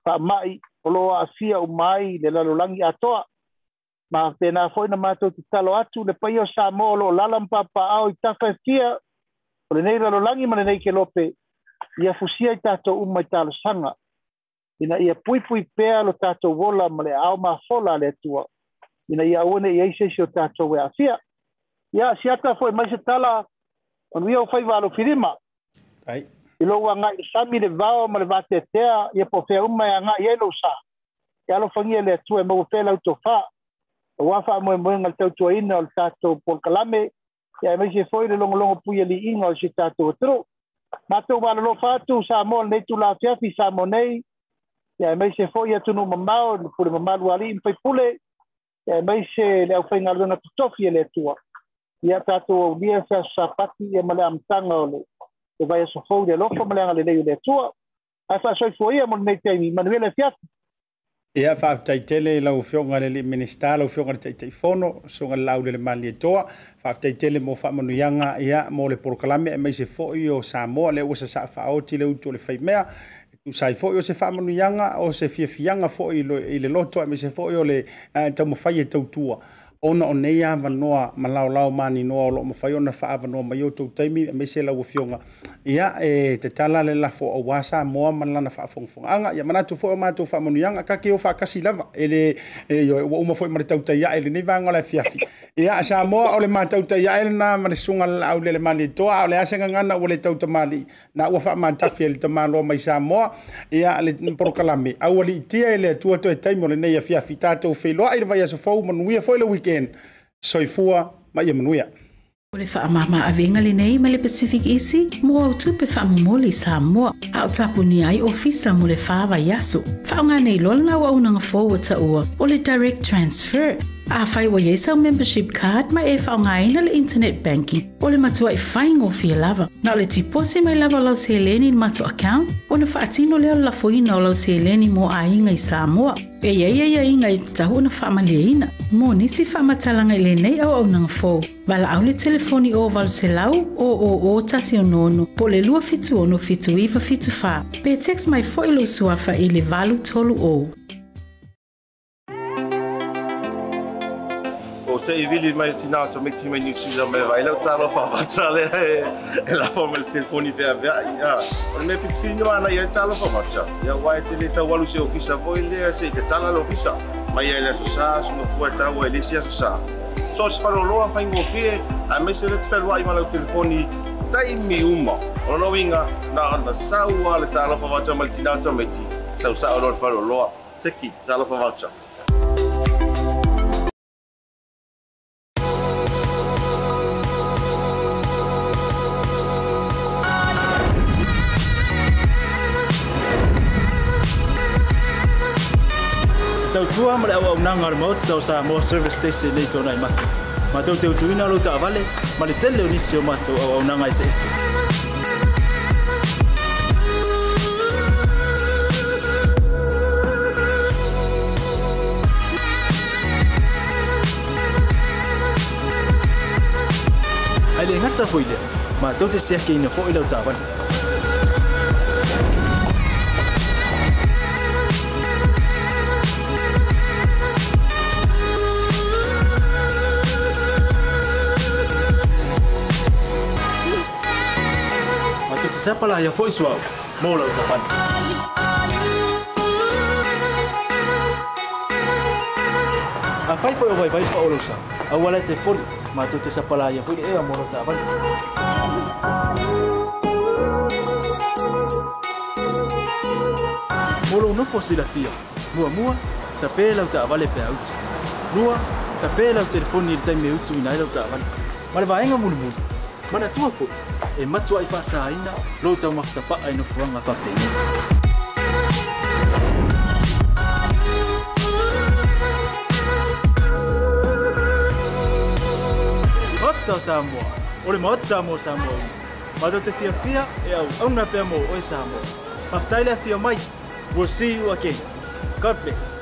faamaʻi o lo aafia uma ai le lalolagi atoa ma tēnā whoi na mato ki talo atu, le pai o sā mōlo, lalam papa au i taka tia, o le neira lo langi mana nei ke lope, i a fusia i tātou um i tālo sanga, ina ia pui pui pēa lo tātou wola ma le au mā le tua, ina ia uane i eise si o tātou wea fia. Ia, si ata foi mai se tala, on wia o fai wālo firima, Ai. i lo wa ngai sami le vāo ma le vātetea, ia po fea umma e a ngai e lo sā, e alo fangia le tua e mau fela utofaa, ua faamoemoega le tautuaina o le tatou polokalame ia e maise foi le logologo pui e li'iga o le se tatou atoro matou malolofa atu sa moa lenei tulafiafi sa mo nei ia e maise foi atunuu mamao le pule mamalu ali'i mapaipule ia e maise le aufaigaluega totofi e le atua ia tatou aulia e feasosapati ia ma le amataga o le e vai asofou le alofa ma le agalelei o le atua ae fa'asoifua ia mo lenei taimi manuela e Ia fa aftai tele lau fionga le le minista lau fionga le taitai fono, le lau le mali e toa, fa tele mo fa manuianga ia mo le porokalame e mai se o Samoa le usa sa fa oti le utu le fai mea, tu sai o se fa o se fiafianga fo i le loto e mai se fo i o le eh, tamofai e tautua. ona o nei avanoa ma laolao maninoa o loo mafai ona faavanoa mai outou taimi a e maise laua fioga ia e tatala le lafo auā sa moa ma lana faafogafogaga ia ya foʻi o matou faamanuiaga kake o faakasi lava e le ioe e ua uma foʻi ma le tautaiaʻe lenei vaga o le afiafi e ia sa moa o le matautaiaʻe lana ma le susuga lalaau le le malietoa o le ua le na ua faamatafi e le tamāloa mai sa moa ia le porokalame aua liitia e le atua toe taimi o lenei afiafi tatou feiloaʻi le vaiasofou manuia foʻi le wike ken soifua ma ia manuia O le faamāmāavega lenei venga le nei ma le Pacific Isi, mo au tupe faamomoli sa moa, a o tapu ai ofisa mo le fāvaiaso yaso. Whaonga nei lolna wa unanga forward ta ua o le direct transfer, Afai wa yesa membership card ma e na le internet banking o le matua i whaingo fia lava. Na le tipose mai lava lau seleni ni matua account o na whaatino leo la foina o lau seleni mo a inga i Samoa. E ia ia ia inga i tahu na whaamaleina. Mō nisi whaamatalanga i nei au au nang fōu. Wala au le telefoni o val se lau o o o tasi o nono po le lua fitu ono fitu iwa fitu fa. Pe text mai fo ilo suafa i le valu tolu o. TV اللي ما يتناوتو ما يتيما نيوسي ما الا تعرفها باتشالي لا فورم التليفوني فيها فيها ما تكفيني انا يا تعرفها باتشا يا وايت اللي تولو سي اوفيسا بو اللي سي كتالا لوفيسا ما يا لا سوسا سمو فوتا ويلي سي سوسا سو سفرو لو فاين وفي امسي لتفلوا اي مالو تليفوني taimi uma o no winga na na saua le tala fa vacha maltina tometi sau sa olor fa loa seki tala tua mà au ông nanga ở một tau sa một service station nei này mà mà Ma tau teu tuina lo ta vale, ma le tele o nisi o matu au au nanga i sa isi. Ai le ngata foile, ma tau te siake ina fo i lau ta vale. sisapalah ya a fai foi vai vai a wala te pon ma tu te sapala ya foi e amoro ta molo no si la fia mua mua tapela ta vale pe out lua me utu ina vale vaenga mulu mulu mana e matua i whasaina, lo tau mafta pa aino fuanga whapeni. Ota Samoa, ore ma ota mo Samoa ina. Mato te fia fia e au auna pia mo oi Samoa. Mafta ila fia mai, we'll see you again. God bless.